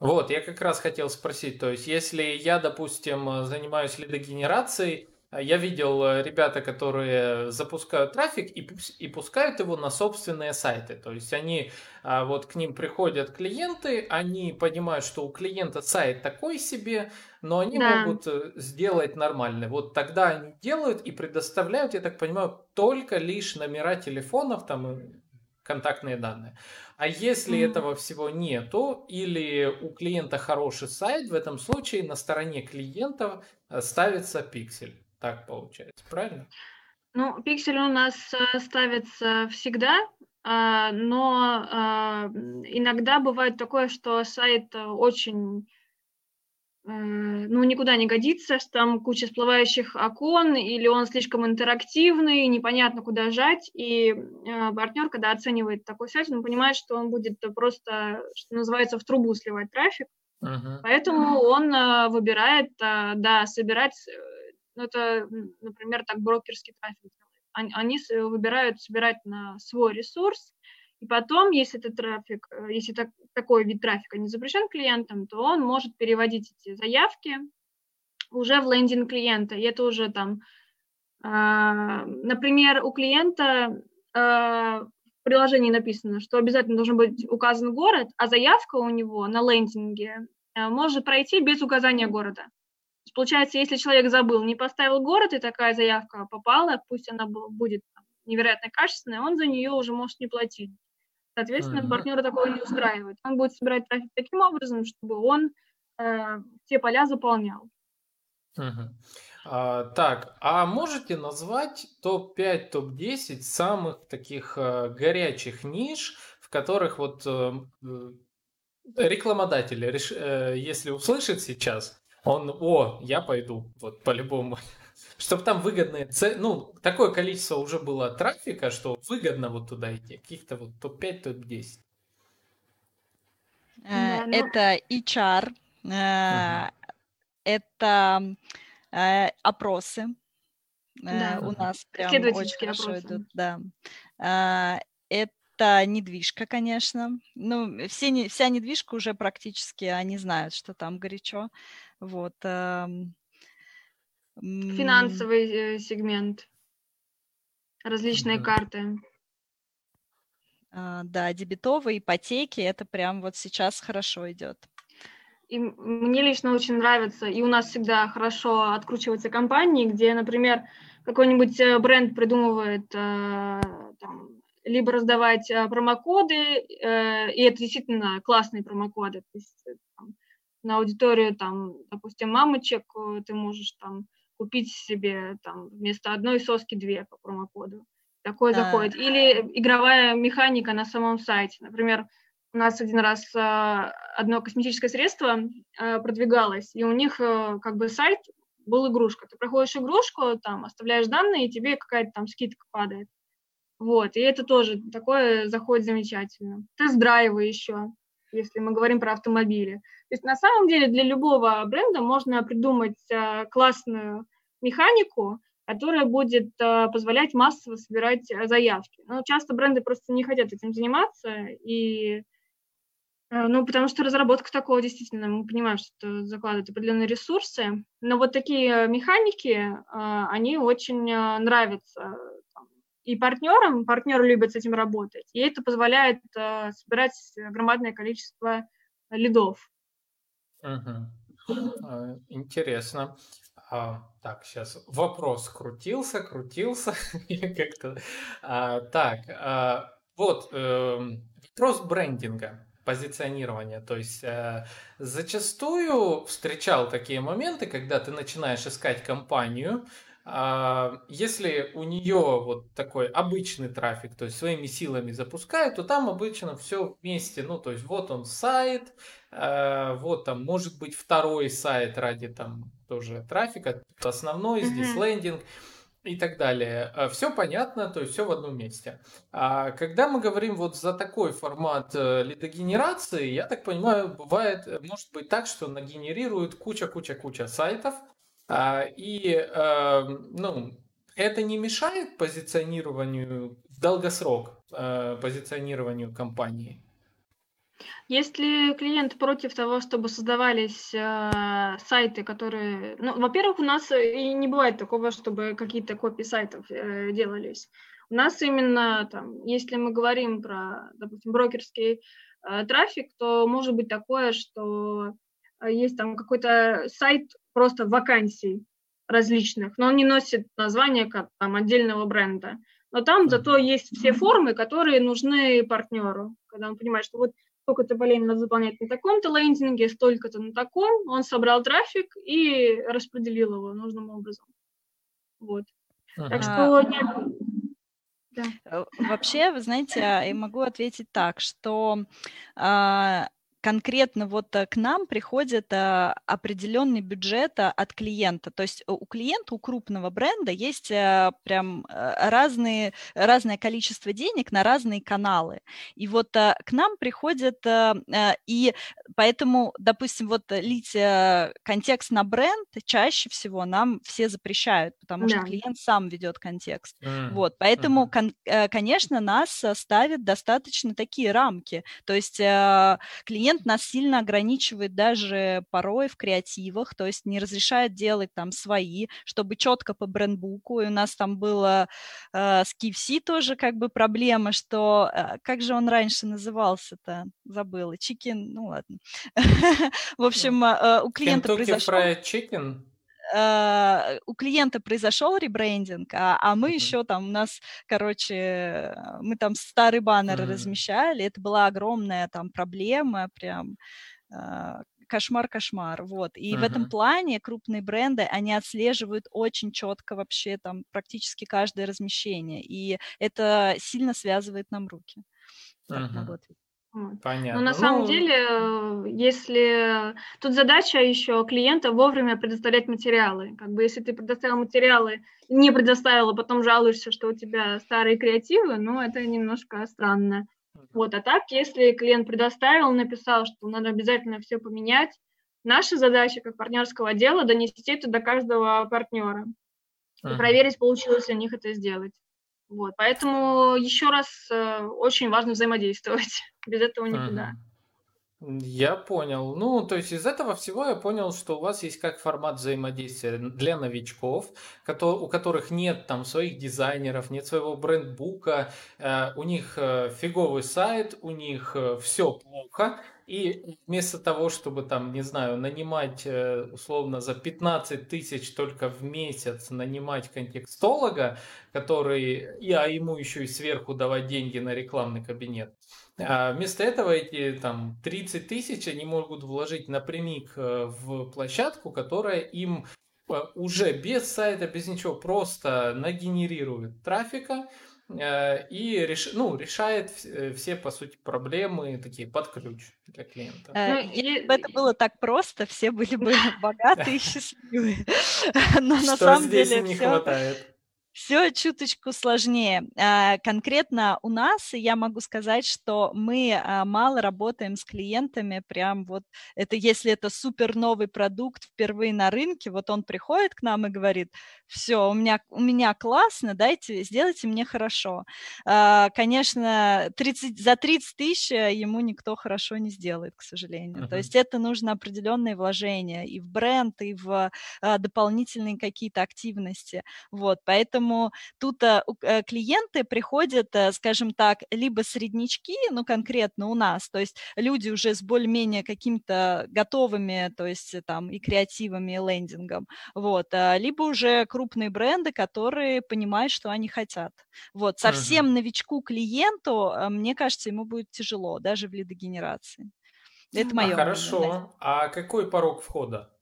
Вот, я как раз хотел спросить, то есть если я, допустим, занимаюсь лидогенерацией, я видел э, ребята, которые запускают трафик и, и пускают его на собственные сайты. То есть они а, вот к ним приходят клиенты, они понимают, что у клиента сайт такой себе, но они да. могут э, сделать нормальный. Вот тогда они делают и предоставляют, я так понимаю, только лишь номера телефонов там контактные данные. А если mm-hmm. этого всего нету, или у клиента хороший сайт, в этом случае на стороне клиента э, ставится пиксель. Так получается, правильно? Ну, пиксель у нас э, ставится всегда, а, но а, иногда бывает такое, что сайт очень э, ну, никуда не годится, там куча всплывающих окон, или он слишком интерактивный, непонятно, куда жать, и э, партнер, когда оценивает такой сайт, он понимает, что он будет просто, что называется, в трубу сливать трафик, uh-huh. поэтому он э, выбирает, да, собирать, ну, это, например, так брокерский трафик они выбирают собирать на свой ресурс, и потом, если этот трафик, э, если так, такой вид трафика не запрещен клиентам, то он может переводить эти заявки уже в лендинг клиента. И это уже там, э, например, у клиента э, в приложении написано, что обязательно должен быть указан город, а заявка у него на лендинге э, может пройти без указания города. Получается, если человек забыл, не поставил город, и такая заявка попала, пусть она будет невероятно качественная, он за нее уже может не платить. Соответственно, uh-huh. партнера такого не устраивает. Он будет собирать трафик таким образом, чтобы он э, те поля заполнял. Uh-huh. А, так, а можете назвать топ-5, топ-10 самых таких э, горячих ниш, в которых вот э, э рекламодатели, э, если услышит сейчас, он, о, я пойду, вот по-любому. Чтобы там выгодные, ну, такое количество уже было трафика, что выгодно вот туда идти, каких-то вот топ-5, топ-10. Э, ну это HR, э, это э, опросы. Да. У нас прям очень хорошо опросы. идут. Да. Это недвижка, конечно. Ну, все, вся недвижка уже практически, они знают, что там горячо. Вот. Финансовый э, сегмент, различные да. карты. А, да, дебетовые, ипотеки, это прям вот сейчас хорошо идет. И мне лично очень нравится, и у нас всегда хорошо откручиваются компании, где, например, какой-нибудь э, бренд придумывает э, там, либо раздавать промокоды, и это действительно классные промокоды. То есть, там, на аудиторию, там, допустим, мамочек, э, ты можешь там купить себе там вместо одной соски две по промокоду. Такое да. заходит. Или игровая механика на самом сайте. Например, у нас один раз э, одно косметическое средство э, продвигалось, и у них как бы сайт был игрушка. Ты проходишь игрушку, там оставляешь данные, и тебе какая-то там скидка падает. Вот, и это тоже такое заходит замечательно. Тест-драйвы еще если мы говорим про автомобили. То есть на самом деле для любого бренда можно придумать э, классную механику, которая будет э, позволять массово собирать э, заявки. Но часто бренды просто не хотят этим заниматься, и, ну, потому что разработка такого действительно, мы понимаем, что это закладывает определенные ресурсы, но вот такие механики, они очень нравятся и партнерам, партнеры любят с этим работать, и это позволяет э, собирать громадное количество лидов. Угу. Интересно. А, так, сейчас вопрос крутился, крутился. как-то. А, так, а, вот э, вопрос брендинга позиционирования. То есть э, зачастую встречал такие моменты, когда ты начинаешь искать компанию, если у нее вот такой обычный трафик, то есть своими силами запускают, то там обычно все вместе. Ну, то есть вот он сайт, а, вот там может быть второй сайт ради там тоже трафика, основной, здесь mm-hmm. лендинг и так далее. А, все понятно, то есть все в одном месте. А когда мы говорим вот за такой формат э, лидогенерации, я так понимаю, бывает, может быть так, что нагенерирует куча-куча-куча сайтов, а, и, эм, ну, это не мешает позиционированию в долгосрок, э, позиционированию компании? Если клиент против того, чтобы создавались э, сайты, которые... Ну, во-первых, у нас и не бывает такого, чтобы какие-то копии сайтов э, делались. У нас именно, там, если мы говорим про, допустим, брокерский э, трафик, то может быть такое, что э, есть там какой-то сайт просто вакансий различных, но он не носит название как там отдельного бренда. Но там зато есть все формы, которые нужны партнеру, когда он понимает, что вот столько-то полей надо заполнять на таком-то лендинге, столько-то на таком, он собрал трафик и распределил его нужным образом. Вот. Ага. Так что Да. Вообще, вы знаете, я могу ответить так, что а, конкретно вот э, к нам приходит э, определенный бюджет э, от клиента. То есть у клиента, у крупного бренда есть прям разные, разное количество денег на разные каналы. И вот к нам приходит, и поэтому, допустим, вот лить контекст на бренд чаще всего нам все запрещают, потому да. что клиент сам ведет контекст. Mm. Вот, поэтому, mm. конечно, нас ставят достаточно такие рамки. То есть клиент клиент нас сильно ограничивает даже порой в креативах, то есть не разрешает делать там свои, чтобы четко по брендбуку. И у нас там было э, с KFC тоже как бы проблема, что э, как же он раньше назывался-то, забыла, чикен, ну ладно. В общем, э, у клиента произошло... Chicken? Uh, у клиента произошел ребрендинг, а, а мы uh-huh. еще там, у нас, короче, мы там старый баннер uh-huh. размещали, это была огромная там проблема, прям uh, кошмар-кошмар, вот. И uh-huh. в этом плане крупные бренды, они отслеживают очень четко вообще там практически каждое размещение, и это сильно связывает нам руки. Так uh-huh. могу Понятно. Но на самом ну... деле, э, если тут задача еще клиента вовремя предоставлять материалы. Как бы если ты предоставил материалы, не предоставил, а потом жалуешься, что у тебя старые креативы, ну это немножко странно. Вот, а так, если клиент предоставил, написал, что надо обязательно все поменять, наша задача как партнерского отдела донести это до каждого партнера и проверить, получилось ли у них это сделать. Вот, поэтому еще раз э, очень важно взаимодействовать. Без этого никуда. Я понял. Ну, то есть из этого всего я понял, что у вас есть как формат взаимодействия для новичков, у которых нет там своих дизайнеров, нет своего брендбука, э, у них э, фиговый сайт, у них все плохо, и вместо того, чтобы там, не знаю, нанимать э, условно за 15 тысяч только в месяц, нанимать контекстолога, который, и, а ему еще и сверху давать деньги на рекламный кабинет, а вместо этого эти там 30 тысяч они могут вложить напрямик э, в площадку, которая им э, уже без сайта, без ничего, просто нагенерирует трафика, и реш, ну, решает э, все, по сути, проблемы такие под ключ для клиента. Э, ну, если бы это было так просто, все были бы богатые и счастливые. Но на самом деле не хватает все чуточку сложнее. А, конкретно у нас я могу сказать, что мы а, мало работаем с клиентами, прям вот это если это супер новый продукт впервые на рынке, вот он приходит к нам и говорит, все, у меня, у меня классно, дайте, сделайте мне хорошо. А, конечно, 30, за 30 тысяч ему никто хорошо не сделает, к сожалению. Uh-huh. То есть это нужно определенные вложения и в бренд, и в дополнительные какие-то активности. Вот, поэтому поэтому тут э, э, клиенты приходят, э, скажем так, либо среднячки, ну, конкретно у нас, то есть люди уже с более-менее какими-то готовыми, то есть там и креативами, и лендингом, вот, либо уже крупные бренды, которые понимают, что они хотят. Вот, совсем uh-huh. новичку клиенту, мне кажется, ему будет тяжело, даже в лидогенерации. Это мое. А, хорошо. Мнение. А какой порог входа?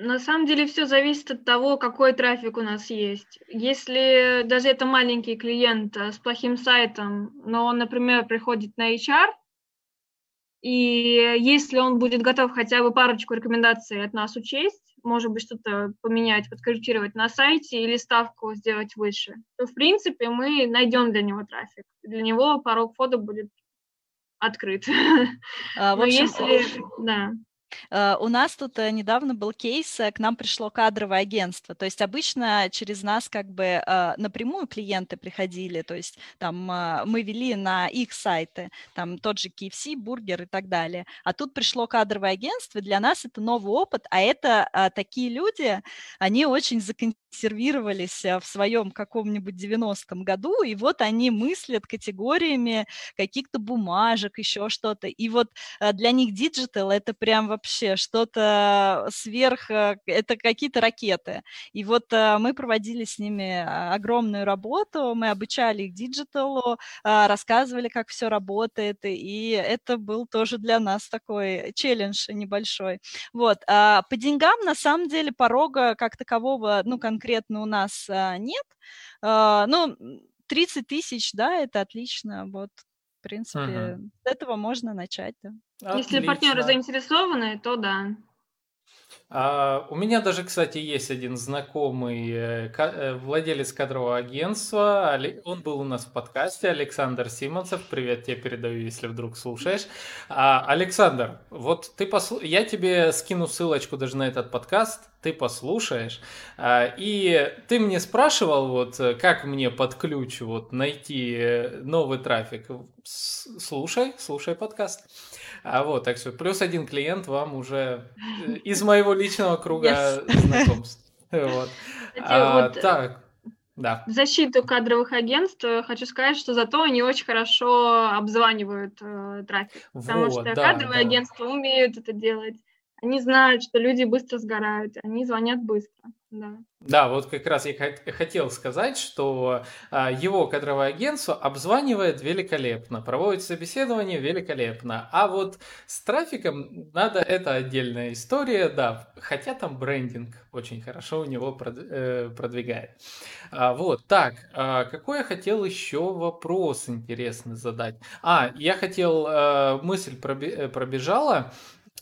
На самом деле все зависит от того, какой трафик у нас есть. Если даже это маленький клиент э, с плохим сайтом, но он, например, приходит на HR, и если он будет готов хотя бы парочку рекомендаций от нас учесть, может быть, что-то поменять, подкорректировать на сайте или ставку сделать выше, то, в принципе, мы найдем для него трафик. Для него порог входа будет открыт. А, в общем, Но если... Да. Э, у нас тут э, недавно был кейс, э, к нам пришло кадровое агентство. То есть обычно через нас как бы напрямую клиенты приходили, то есть там мы вели на их сайты, там тот же KFC, бургер и так далее. А тут пришло кадровое агентство, для нас это новый опыт, а это такие люди, они очень законсервировались в своем каком-нибудь 90-м году, и вот они мыслят категориями каких-то бумажек, еще что-то. И вот для них digital это прям вообще что-то сверх, э, это какие-то ракеты. И вот э, мы проводили с ними а, огромную работу, мы обучали их digital у, а, рассказывали, как все работает, и это был тоже для нас такой челлендж небольшой. Вот. А по деньгам, на самом деле, порога как такового, ну, кон- конкретно у нас нет. Ну, 30 тысяч, да, это отлично. Вот, в принципе, угу. с этого можно начать, да. Отлично. Если партнеры заинтересованы, то да. А, у меня даже, кстати, есть один знакомый э, э, владелец кадрового агентства. Он был у нас в подкасте, Александр Симонцев. Привет тебе передаю, если вдруг слушаешь. А, Александр, вот ты посл... я тебе скину ссылочку даже на этот подкаст, ты послушаешь. А, и ты мне спрашивал, вот как мне под ключ вот найти э, новый трафик. Слушай, слушай подкаст. А вот, так что плюс один клиент вам уже э, из моего личного круга yes. знакомств. Вот. А, вот, так, да. В защиту кадровых агентств хочу сказать, что зато они очень хорошо обзванивают э, трафик, потому вот, что да, кадровые да. агентства умеют это делать. Они знают, что люди быстро сгорают, они звонят быстро. Да. Да, вот как раз я хотел сказать, что а, его кадровое агентство обзванивает великолепно, проводит собеседование великолепно, а вот с трафиком надо, это отдельная история, да, хотя там брендинг очень хорошо у него э, продвигает. А, вот, так, а, какой я хотел еще вопрос интересный задать? А, я хотел, мысль пробежала,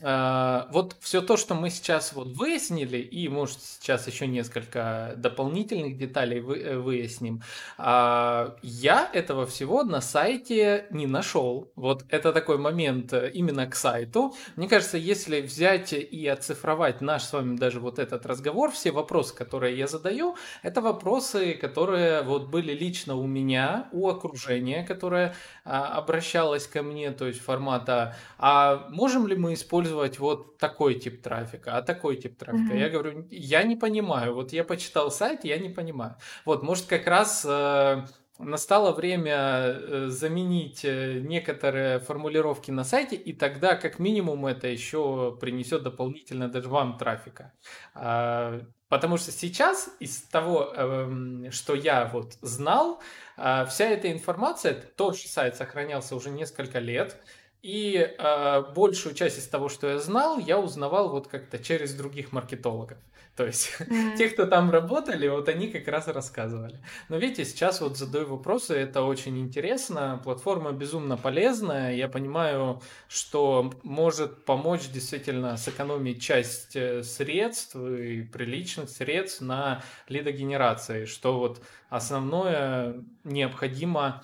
вот все то, что мы сейчас вот выяснили, и, может, сейчас еще несколько дополнительных деталей вы, э, выясним, а, я этого всего на сайте не нашел. Вот это такой момент э, именно к сайту. Мне кажется, если взять и оцифровать наш с вами даже вот этот разговор, все вопросы, которые я задаю, это вопросы, которые вот были лично у меня, у окружения, которое а, обращалось ко мне, то есть формата, а можем ли мы использовать вот такой тип трафика, а такой тип трафика. Mm-hmm. Я говорю, я не понимаю. Вот я почитал сайт, я не понимаю. Вот, может, как раз э, настало время э, заменить э, некоторые формулировки на сайте, и тогда как минимум это еще принесет дополнительно даже вам трафика. А, потому что сейчас из того, что я вот знал, вся эта информация, тот же сайт сохранялся уже несколько лет, и э, большую часть из того, что я знал, я узнавал вот как-то через других маркетологов. То есть mm-hmm. те, кто там работали, вот они как раз рассказывали. Но видите, сейчас вот задаю вопросы, это очень интересно. Платформа безумно полезная. Я понимаю, что может помочь действительно сэкономить часть э, средств и приличных средств на лидогенерации, что вот основное необходимо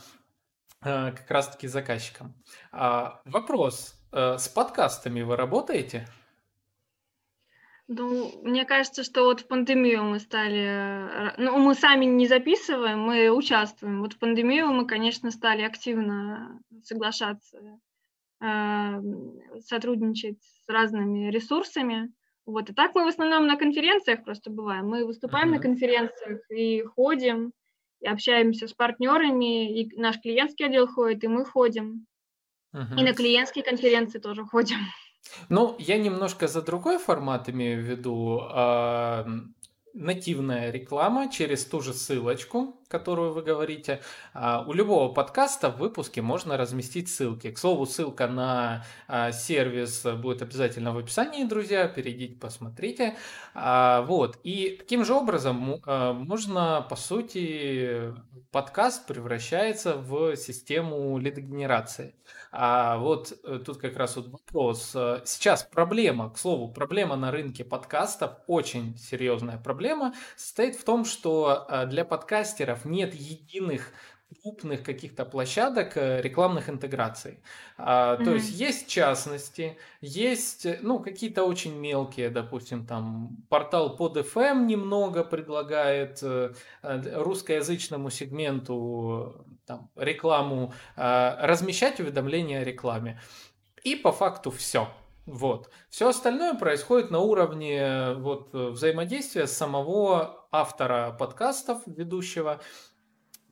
как раз-таки заказчикам. А, вопрос. Э, с подкастами вы работаете? Ну, мне кажется, что вот в пандемию мы стали... Э, ну, мы сами не записываем, мы участвуем. Вот в пандемию мы, конечно, стали активно соглашаться, сотрудничать с разными ресурсами. Вот. И так мы в основном на конференциях просто бываем. Мы выступаем uh-huh. на конференциях и ходим, общаемся с партнерами, и наш клиентский отдел ходит, и мы ходим. Угу. И на клиентские конференции тоже ходим. Ну, я немножко за другой формат имею в виду. А, нативная реклама через ту же ссылочку, которую вы говорите. А, у любого подкаста в выпуске можно разместить ссылки. К слову, ссылка на а, сервис будет обязательно в описании, друзья. Перейдите, посмотрите. А, вот. И таким же образом можно, по сути, подкаст превращается в систему лидогенерации. А вот э, тут как раз вот вопрос. Сейчас проблема, к слову, проблема на рынке подкастов, очень серьезная проблема, состоит в том, что для подкастеров блогеров нет единых крупных каких-то площадок э, рекламных интеграций. А, mm-hmm. То есть есть частности, есть ну какие-то очень мелкие, допустим, там портал под FM немного предлагает э, э, русскоязычному сегменту там, рекламу, размещать уведомления о рекламе. И по факту все. Вот. Все остальное происходит на уровне вот, взаимодействия самого автора подкастов, ведущего,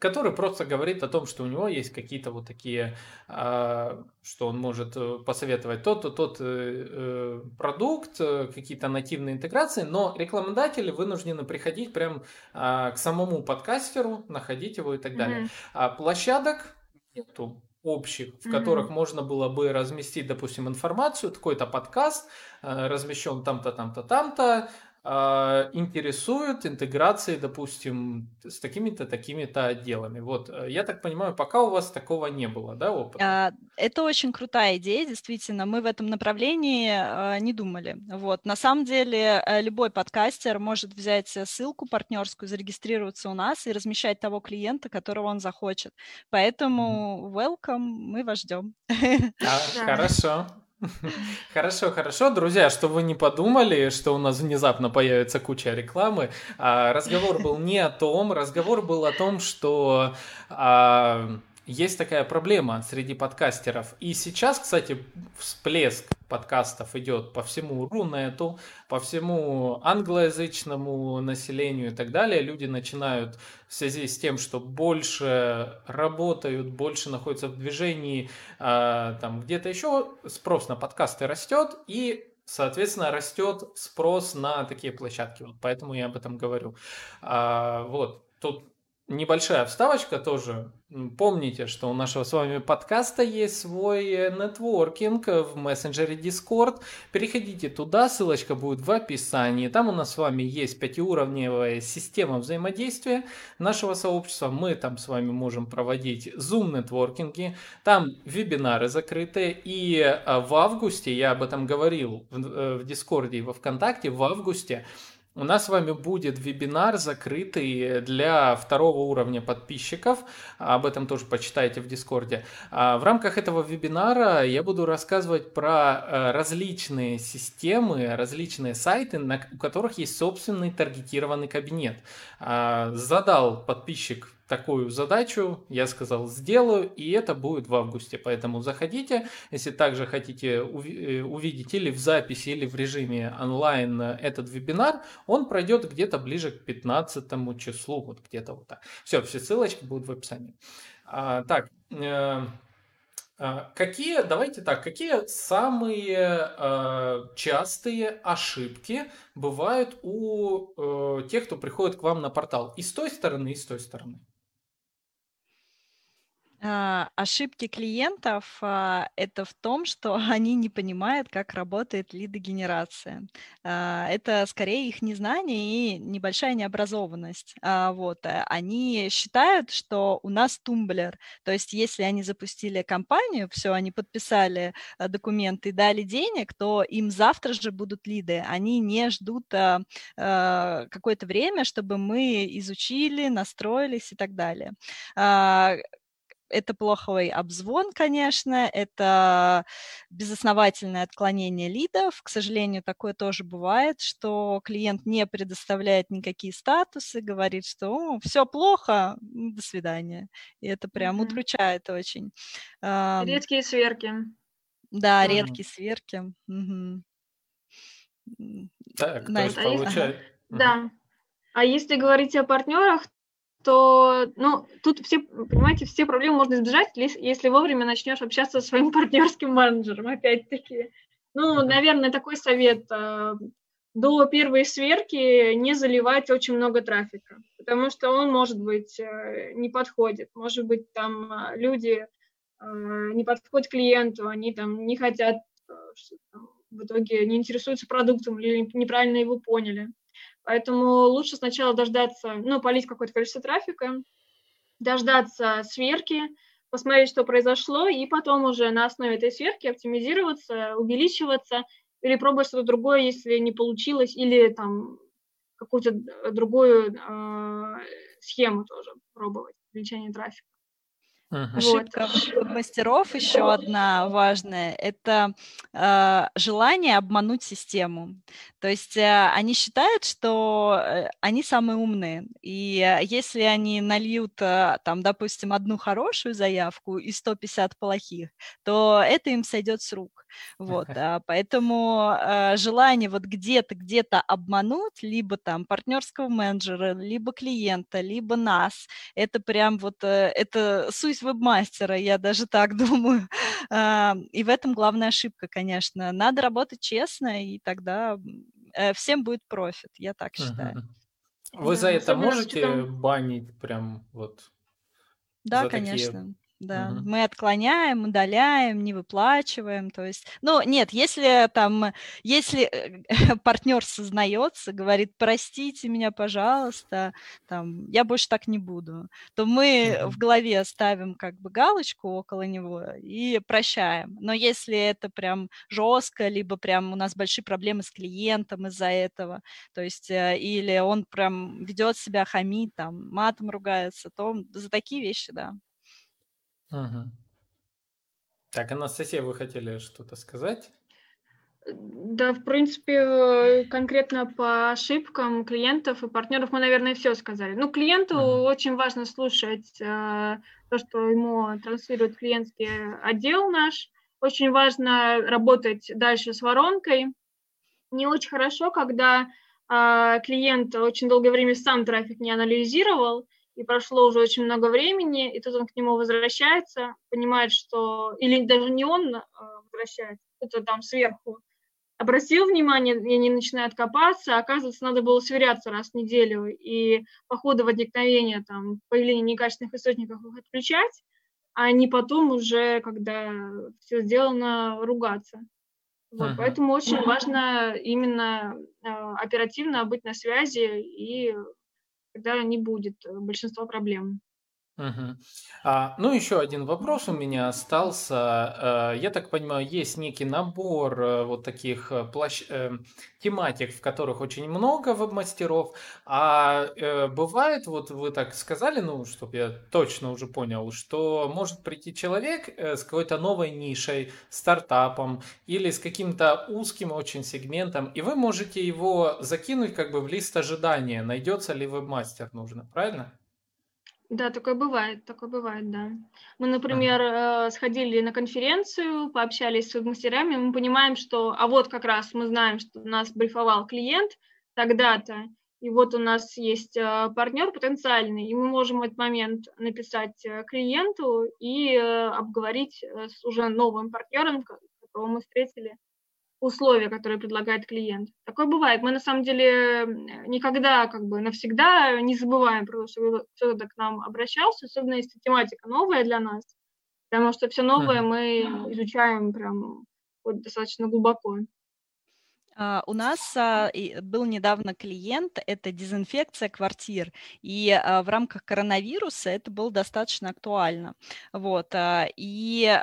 который просто говорит о том, что у него есть какие-то вот такие, а, что он может э, посоветовать тот-то, тот э, э, продукт, какие-то нативные интеграции, но рекламодатели вынуждены приходить прям а, к самому подкастеру, находить его и так далее. Mm-hmm. Площадок нету общих, в mm-hmm. которых можно было бы разместить, допустим, информацию, такой-то подкаст размещен там-то, там-то, там-то, э, интересуют интеграции, допустим, с такими-то, такими-то отделами. Вот, э, я так понимаю, пока у вас такого не было, да, опыта? А, это очень крутая идея, действительно. Мы в этом направлении э, не думали. Вот. На самом деле, э, любой подкастер может взять ссылку партнерскую, зарегистрироваться у нас и размещать того клиента, которого он захочет. Поэтому welcome, мы вас ждем. А, хорошо. Хорошо, хорошо, друзья, что вы не подумали, что у нас внезапно появится куча рекламы. А, разговор был не о том, разговор был о том, что а, есть такая проблема среди подкастеров. И сейчас, кстати, всплеск подкастов идет по всему Рунету, по всему англоязычному населению и так далее. Люди начинают в связи с тем, что больше работают, больше находятся в движении, э, там где-то еще спрос на подкасты растет, и соответственно, растет спрос на такие площадки. Вот поэтому я об этом говорю. А, вот, тут Небольшая вставочка тоже. Помните, что у нашего с вами подкаста есть свой э, нетворкинг в мессенджере Discord. Переходите туда, ссылочка будет в описании. Там у нас с вами есть пятиуровневая система взаимодействия нашего сообщества. Мы там с вами можем проводить Zoom нетворкинги. Там вебинары закрытые. И э, в августе, я об этом говорил в э, Discord и во Вконтакте, в августе у нас с вами будет вебинар закрытый для второго уровня подписчиков. Об этом тоже почитайте в Дискорде. А, в рамках этого вебинара я буду рассказывать про э, различные системы, различные сайты, у которых есть собственный таргетированный кабинет. А, задал подписчик такую задачу, я сказал, сделаю, и это будет в августе. Поэтому заходите, если также хотите э, увидеть или в записи, или в режиме онлайн этот вебинар, он пройдет где-то ближе к 15 числу, вот где-то вот так. Все, все ссылочки будут в описании. А, так, э, а, Какие, давайте так, какие самые э, частые ошибки бывают у э, тех, кто приходит к вам на портал? И с той стороны, и с той стороны. А, ошибки клиентов а, это в том, что они не понимают, как работает лидогенерация. А, это скорее их незнание и небольшая необразованность. Вот. Э, они считают, что у нас тумблер. То есть если они запустили компанию, все, они подписали э, документы дали денег, то им завтра же будут лиды. Они не ждут какое-то время, чтобы мы изучили, настроились и так далее это плохой обзвон, конечно, это безосновательное отклонение лидов. К сожалению, такое тоже бывает, что клиент не предоставляет никакие статусы, говорит, что все плохо, до свидания. И это прям mm-hmm. удручает очень. Редкие сверки. Да, mm-hmm. редкие сверки. Угу. Так, то есть получается... Да. А если говорить о партнерах, то, ну, тут все, понимаете, все проблемы можно избежать, если вовремя начнешь общаться со своим партнерским менеджером, опять-таки. Ну, наверное, такой совет. Э, до первой сверки не заливать очень много трафика, потому что он, может быть, э, не подходит. Может быть, там э, люди не подходят клиенту, они там не хотят, в итоге не интересуются продуктом или неправильно его поняли. Поэтому лучше сначала дождаться, ну, полить какое-то количество трафика, дождаться сверки, посмотреть, что произошло, и потом уже на основе этой сверки оптимизироваться, увеличиваться или пробовать что-то другое, если не получилось, или там какую-то другую э, схему тоже пробовать, увеличение трафика. Uh-huh. Ошибка вот. мастеров еще одна важная – это э, желание обмануть систему. То есть э, они считают, что э, они самые умные, и э, если они нальют, э, там, допустим, одну хорошую заявку и 150 плохих, то это им сойдет с рук. Вот, а, поэтому а, желание вот где-то, где-то обмануть, либо там партнерского менеджера, либо клиента, либо нас, это прям вот, э, это суть вебмастера, я даже так думаю. А, и в этом главная ошибка, конечно. Надо работать честно, и тогда э, всем будет профит, я так считаю. Вы да, за это можете банить прям вот? Да, конечно. Такие да. Угу. Мы отклоняем, удаляем, не выплачиваем. То есть, ну, нет, если там, если э, партнер сознается, говорит, простите меня, пожалуйста, там, я больше так не буду, то мы угу. в голове ставим как бы галочку около него и прощаем. Но если это прям жестко, либо прям у нас большие проблемы с клиентом из-за этого, то есть, э, или он прям ведет себя хамит, там, матом ругается, то за такие вещи, да. Угу. Так, Анастасия, вы хотели что-то сказать? Да, в принципе, конкретно по ошибкам клиентов и партнеров мы, наверное, все сказали. Ну, клиенту uh-huh. очень важно слушать э, то, что ему транслирует клиентский отдел наш. Очень важно работать дальше с воронкой. Не очень хорошо, когда э, клиент очень долгое время сам трафик не анализировал, и прошло уже очень много времени, и тут он к нему возвращается, понимает, что... Или даже не он а, возвращается, кто-то там сверху обратил внимание, и они начинают копаться, а оказывается, надо было сверяться раз в неделю, и по ходу возникновения, там, появления некачественных источников их отключать, а не потом уже, когда все сделано, ругаться. Вот, uh-huh. Поэтому очень важно именно э, оперативно быть на связи и тогда не будет э, большинства проблем. Угу. А, ну, еще один вопрос у меня остался. Э, я так понимаю, есть некий набор э, вот таких плащ... тематик, в которых очень много веб-мастеров. А бывает, вот вы так сказали, ну, чтобы я точно уже понял, что может прийти человек с какой-то новой нишей, стартапом или с каким-то узким очень сегментом, и вы можете его закинуть как бы в лист ожидания, найдется ли веб-мастер нужно, правильно? Да, такое бывает, такое бывает, да. Мы, например, ага. Э, сходили на конференцию, пообщались с мастерами, мы понимаем, что, а вот как раз мы знаем, что нас брифовал клиент тогда-то, и вот у нас есть э, партнер потенциальный, и мы можем в этот момент написать э, клиенту и обговорить с уже новым партнером, которого мы встретили, условия, которые предлагает клиент. Такое бывает. Мы на самом деле никогда как бы навсегда не забываем про то, что кто-то к нам обращался, особенно если тематика новая для нас, потому что все новое мы изучаем прям вот достаточно глубоко. Uh, у нас uh, был недавно клиент, это дезинфекция квартир, и uh, в рамках коронавируса это было достаточно актуально. Вот, и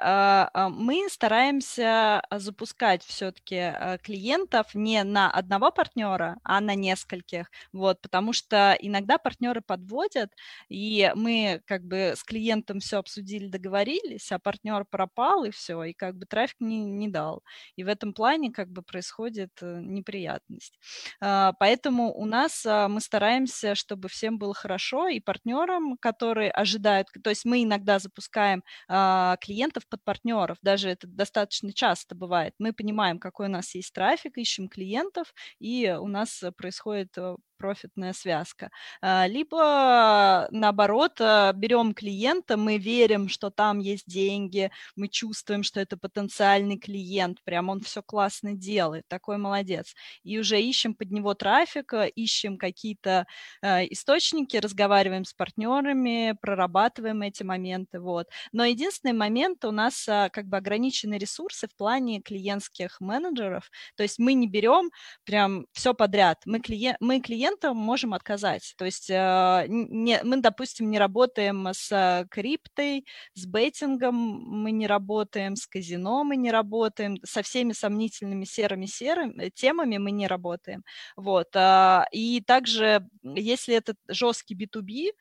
мы стараемся запускать все-таки клиентов не на одного партнера, а на нескольких, вот, потому что иногда партнеры подводят, и мы как бы с клиентом все обсудили, договорились, а партнер пропал, и все, и как бы трафик не, не дал. И в этом плане как бы происходит неприятность. А, поэтому у нас а, мы стараемся, чтобы всем было хорошо, и партнерам, которые ожидают, то есть мы иногда запускаем а, клиентов под партнеров, даже это достаточно часто бывает. Мы понимаем, какой у нас есть трафик, ищем клиентов, и у нас происходит э, профитная связка. А, либо, наоборот, а, берем клиента, мы верим, что там есть деньги, мы чувствуем, что это потенциальный клиент, прям он все классно делает, такой молодец. И уже ищем под него трафик, ищем какие-то а, источники, разговариваем с партнерами, прорабатываем эти моменты. Вот. Но единственный момент у нас как бы ограниченные ресурсы в плане клиентских менеджеров, то есть мы не берем прям все подряд. Мы, клиент, мы клиент клиентам можем отказать. То есть э, не, мы, допустим, не работаем с криптой, с бейтингом мы не работаем, с казино мы не работаем, со всеми сомнительными серыми серыми темами мы не работаем. Вот. А, и также, если это жесткий B2B,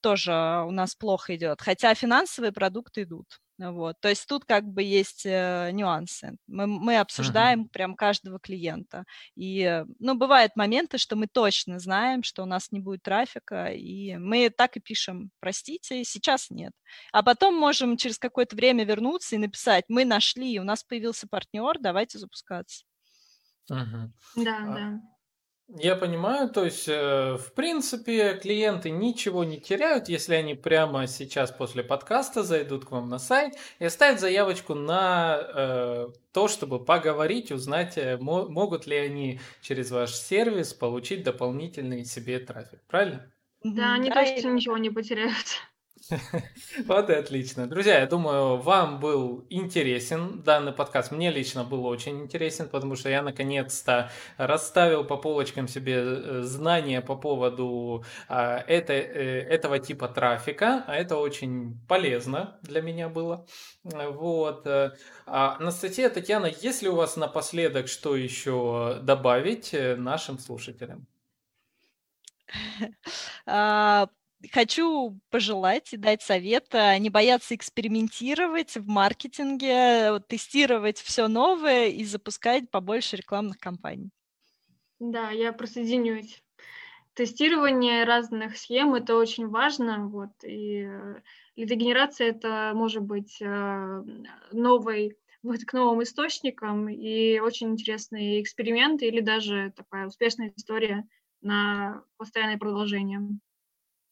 тоже у нас плохо идет, хотя финансовые продукты идут. Вот. То есть тут как бы есть э, нюансы. Мы, мы обсуждаем uh-huh. прям каждого клиента. И, ну, бывают моменты, что мы точно знаем, что у нас не будет трафика, и мы так и пишем, простите, сейчас нет. А потом можем через какое-то время вернуться и написать, мы нашли, у нас появился партнер, давайте запускаться. Uh-huh. Да, а, да. Я понимаю, то есть, э, в принципе, клиенты ничего не теряют, если они прямо сейчас после подкаста зайдут к вам на сайт и оставят заявочку на э, то, чтобы поговорить, узнать, э, могут ли они через ваш сервис получить дополнительный себе трафик, правильно? Да, они да, точно и... ничего не потеряют. Вот и отлично. Друзья, я думаю, вам был интересен данный подкаст. Мне лично был очень интересен, потому что я наконец-то расставил по полочкам себе э, знания по поводу а, это, э, этого типа трафика, а это очень полезно для меня было. Вот. Э, а, Анастасия, Татьяна, есть ли у вас напоследок что еще добавить нашим слушателям? Хочу пожелать и дать совет не бояться экспериментировать в маркетинге, тестировать все новое и запускать побольше рекламных кампаний. Да, я присоединюсь. Тестирование разных схем – это очень важно. Вот, и э, лидогенерация – это может быть э, новой вот к новым источникам и очень интересные эксперименты или даже такая успешная история на постоянное продолжение.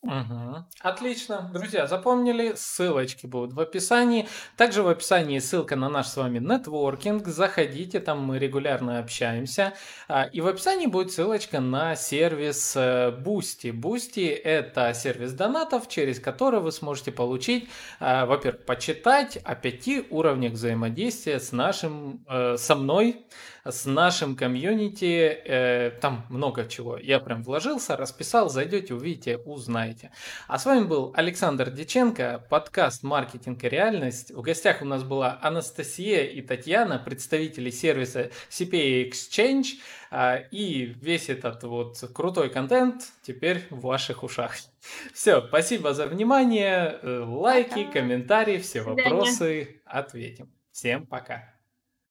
Угу. Отлично. Друзья, запомнили? Ссылочки будут в описании. Также в описании ссылка на наш с вами нетворкинг. Заходите, там мы регулярно общаемся. А, и в описании будет ссылочка на сервис э, Boosty. Boosty – это сервис донатов, через который вы сможете получить, а, во-первых, почитать о пяти уровнях взаимодействия с нашим, э, со мной, с нашим комьюнити. Э, там много чего. Я прям вложился, расписал, зайдете, увидите, узнаете. А с вами был Александр Диченко, подкаст «Маркетинг и реальность». В гостях у нас была Анастасия и Татьяна, представители сервиса CPA Exchange. А, и весь этот вот крутой контент теперь в ваших ушах. Все, спасибо за внимание. Э, лайки, комментарии, все вопросы ответим. Всем пока.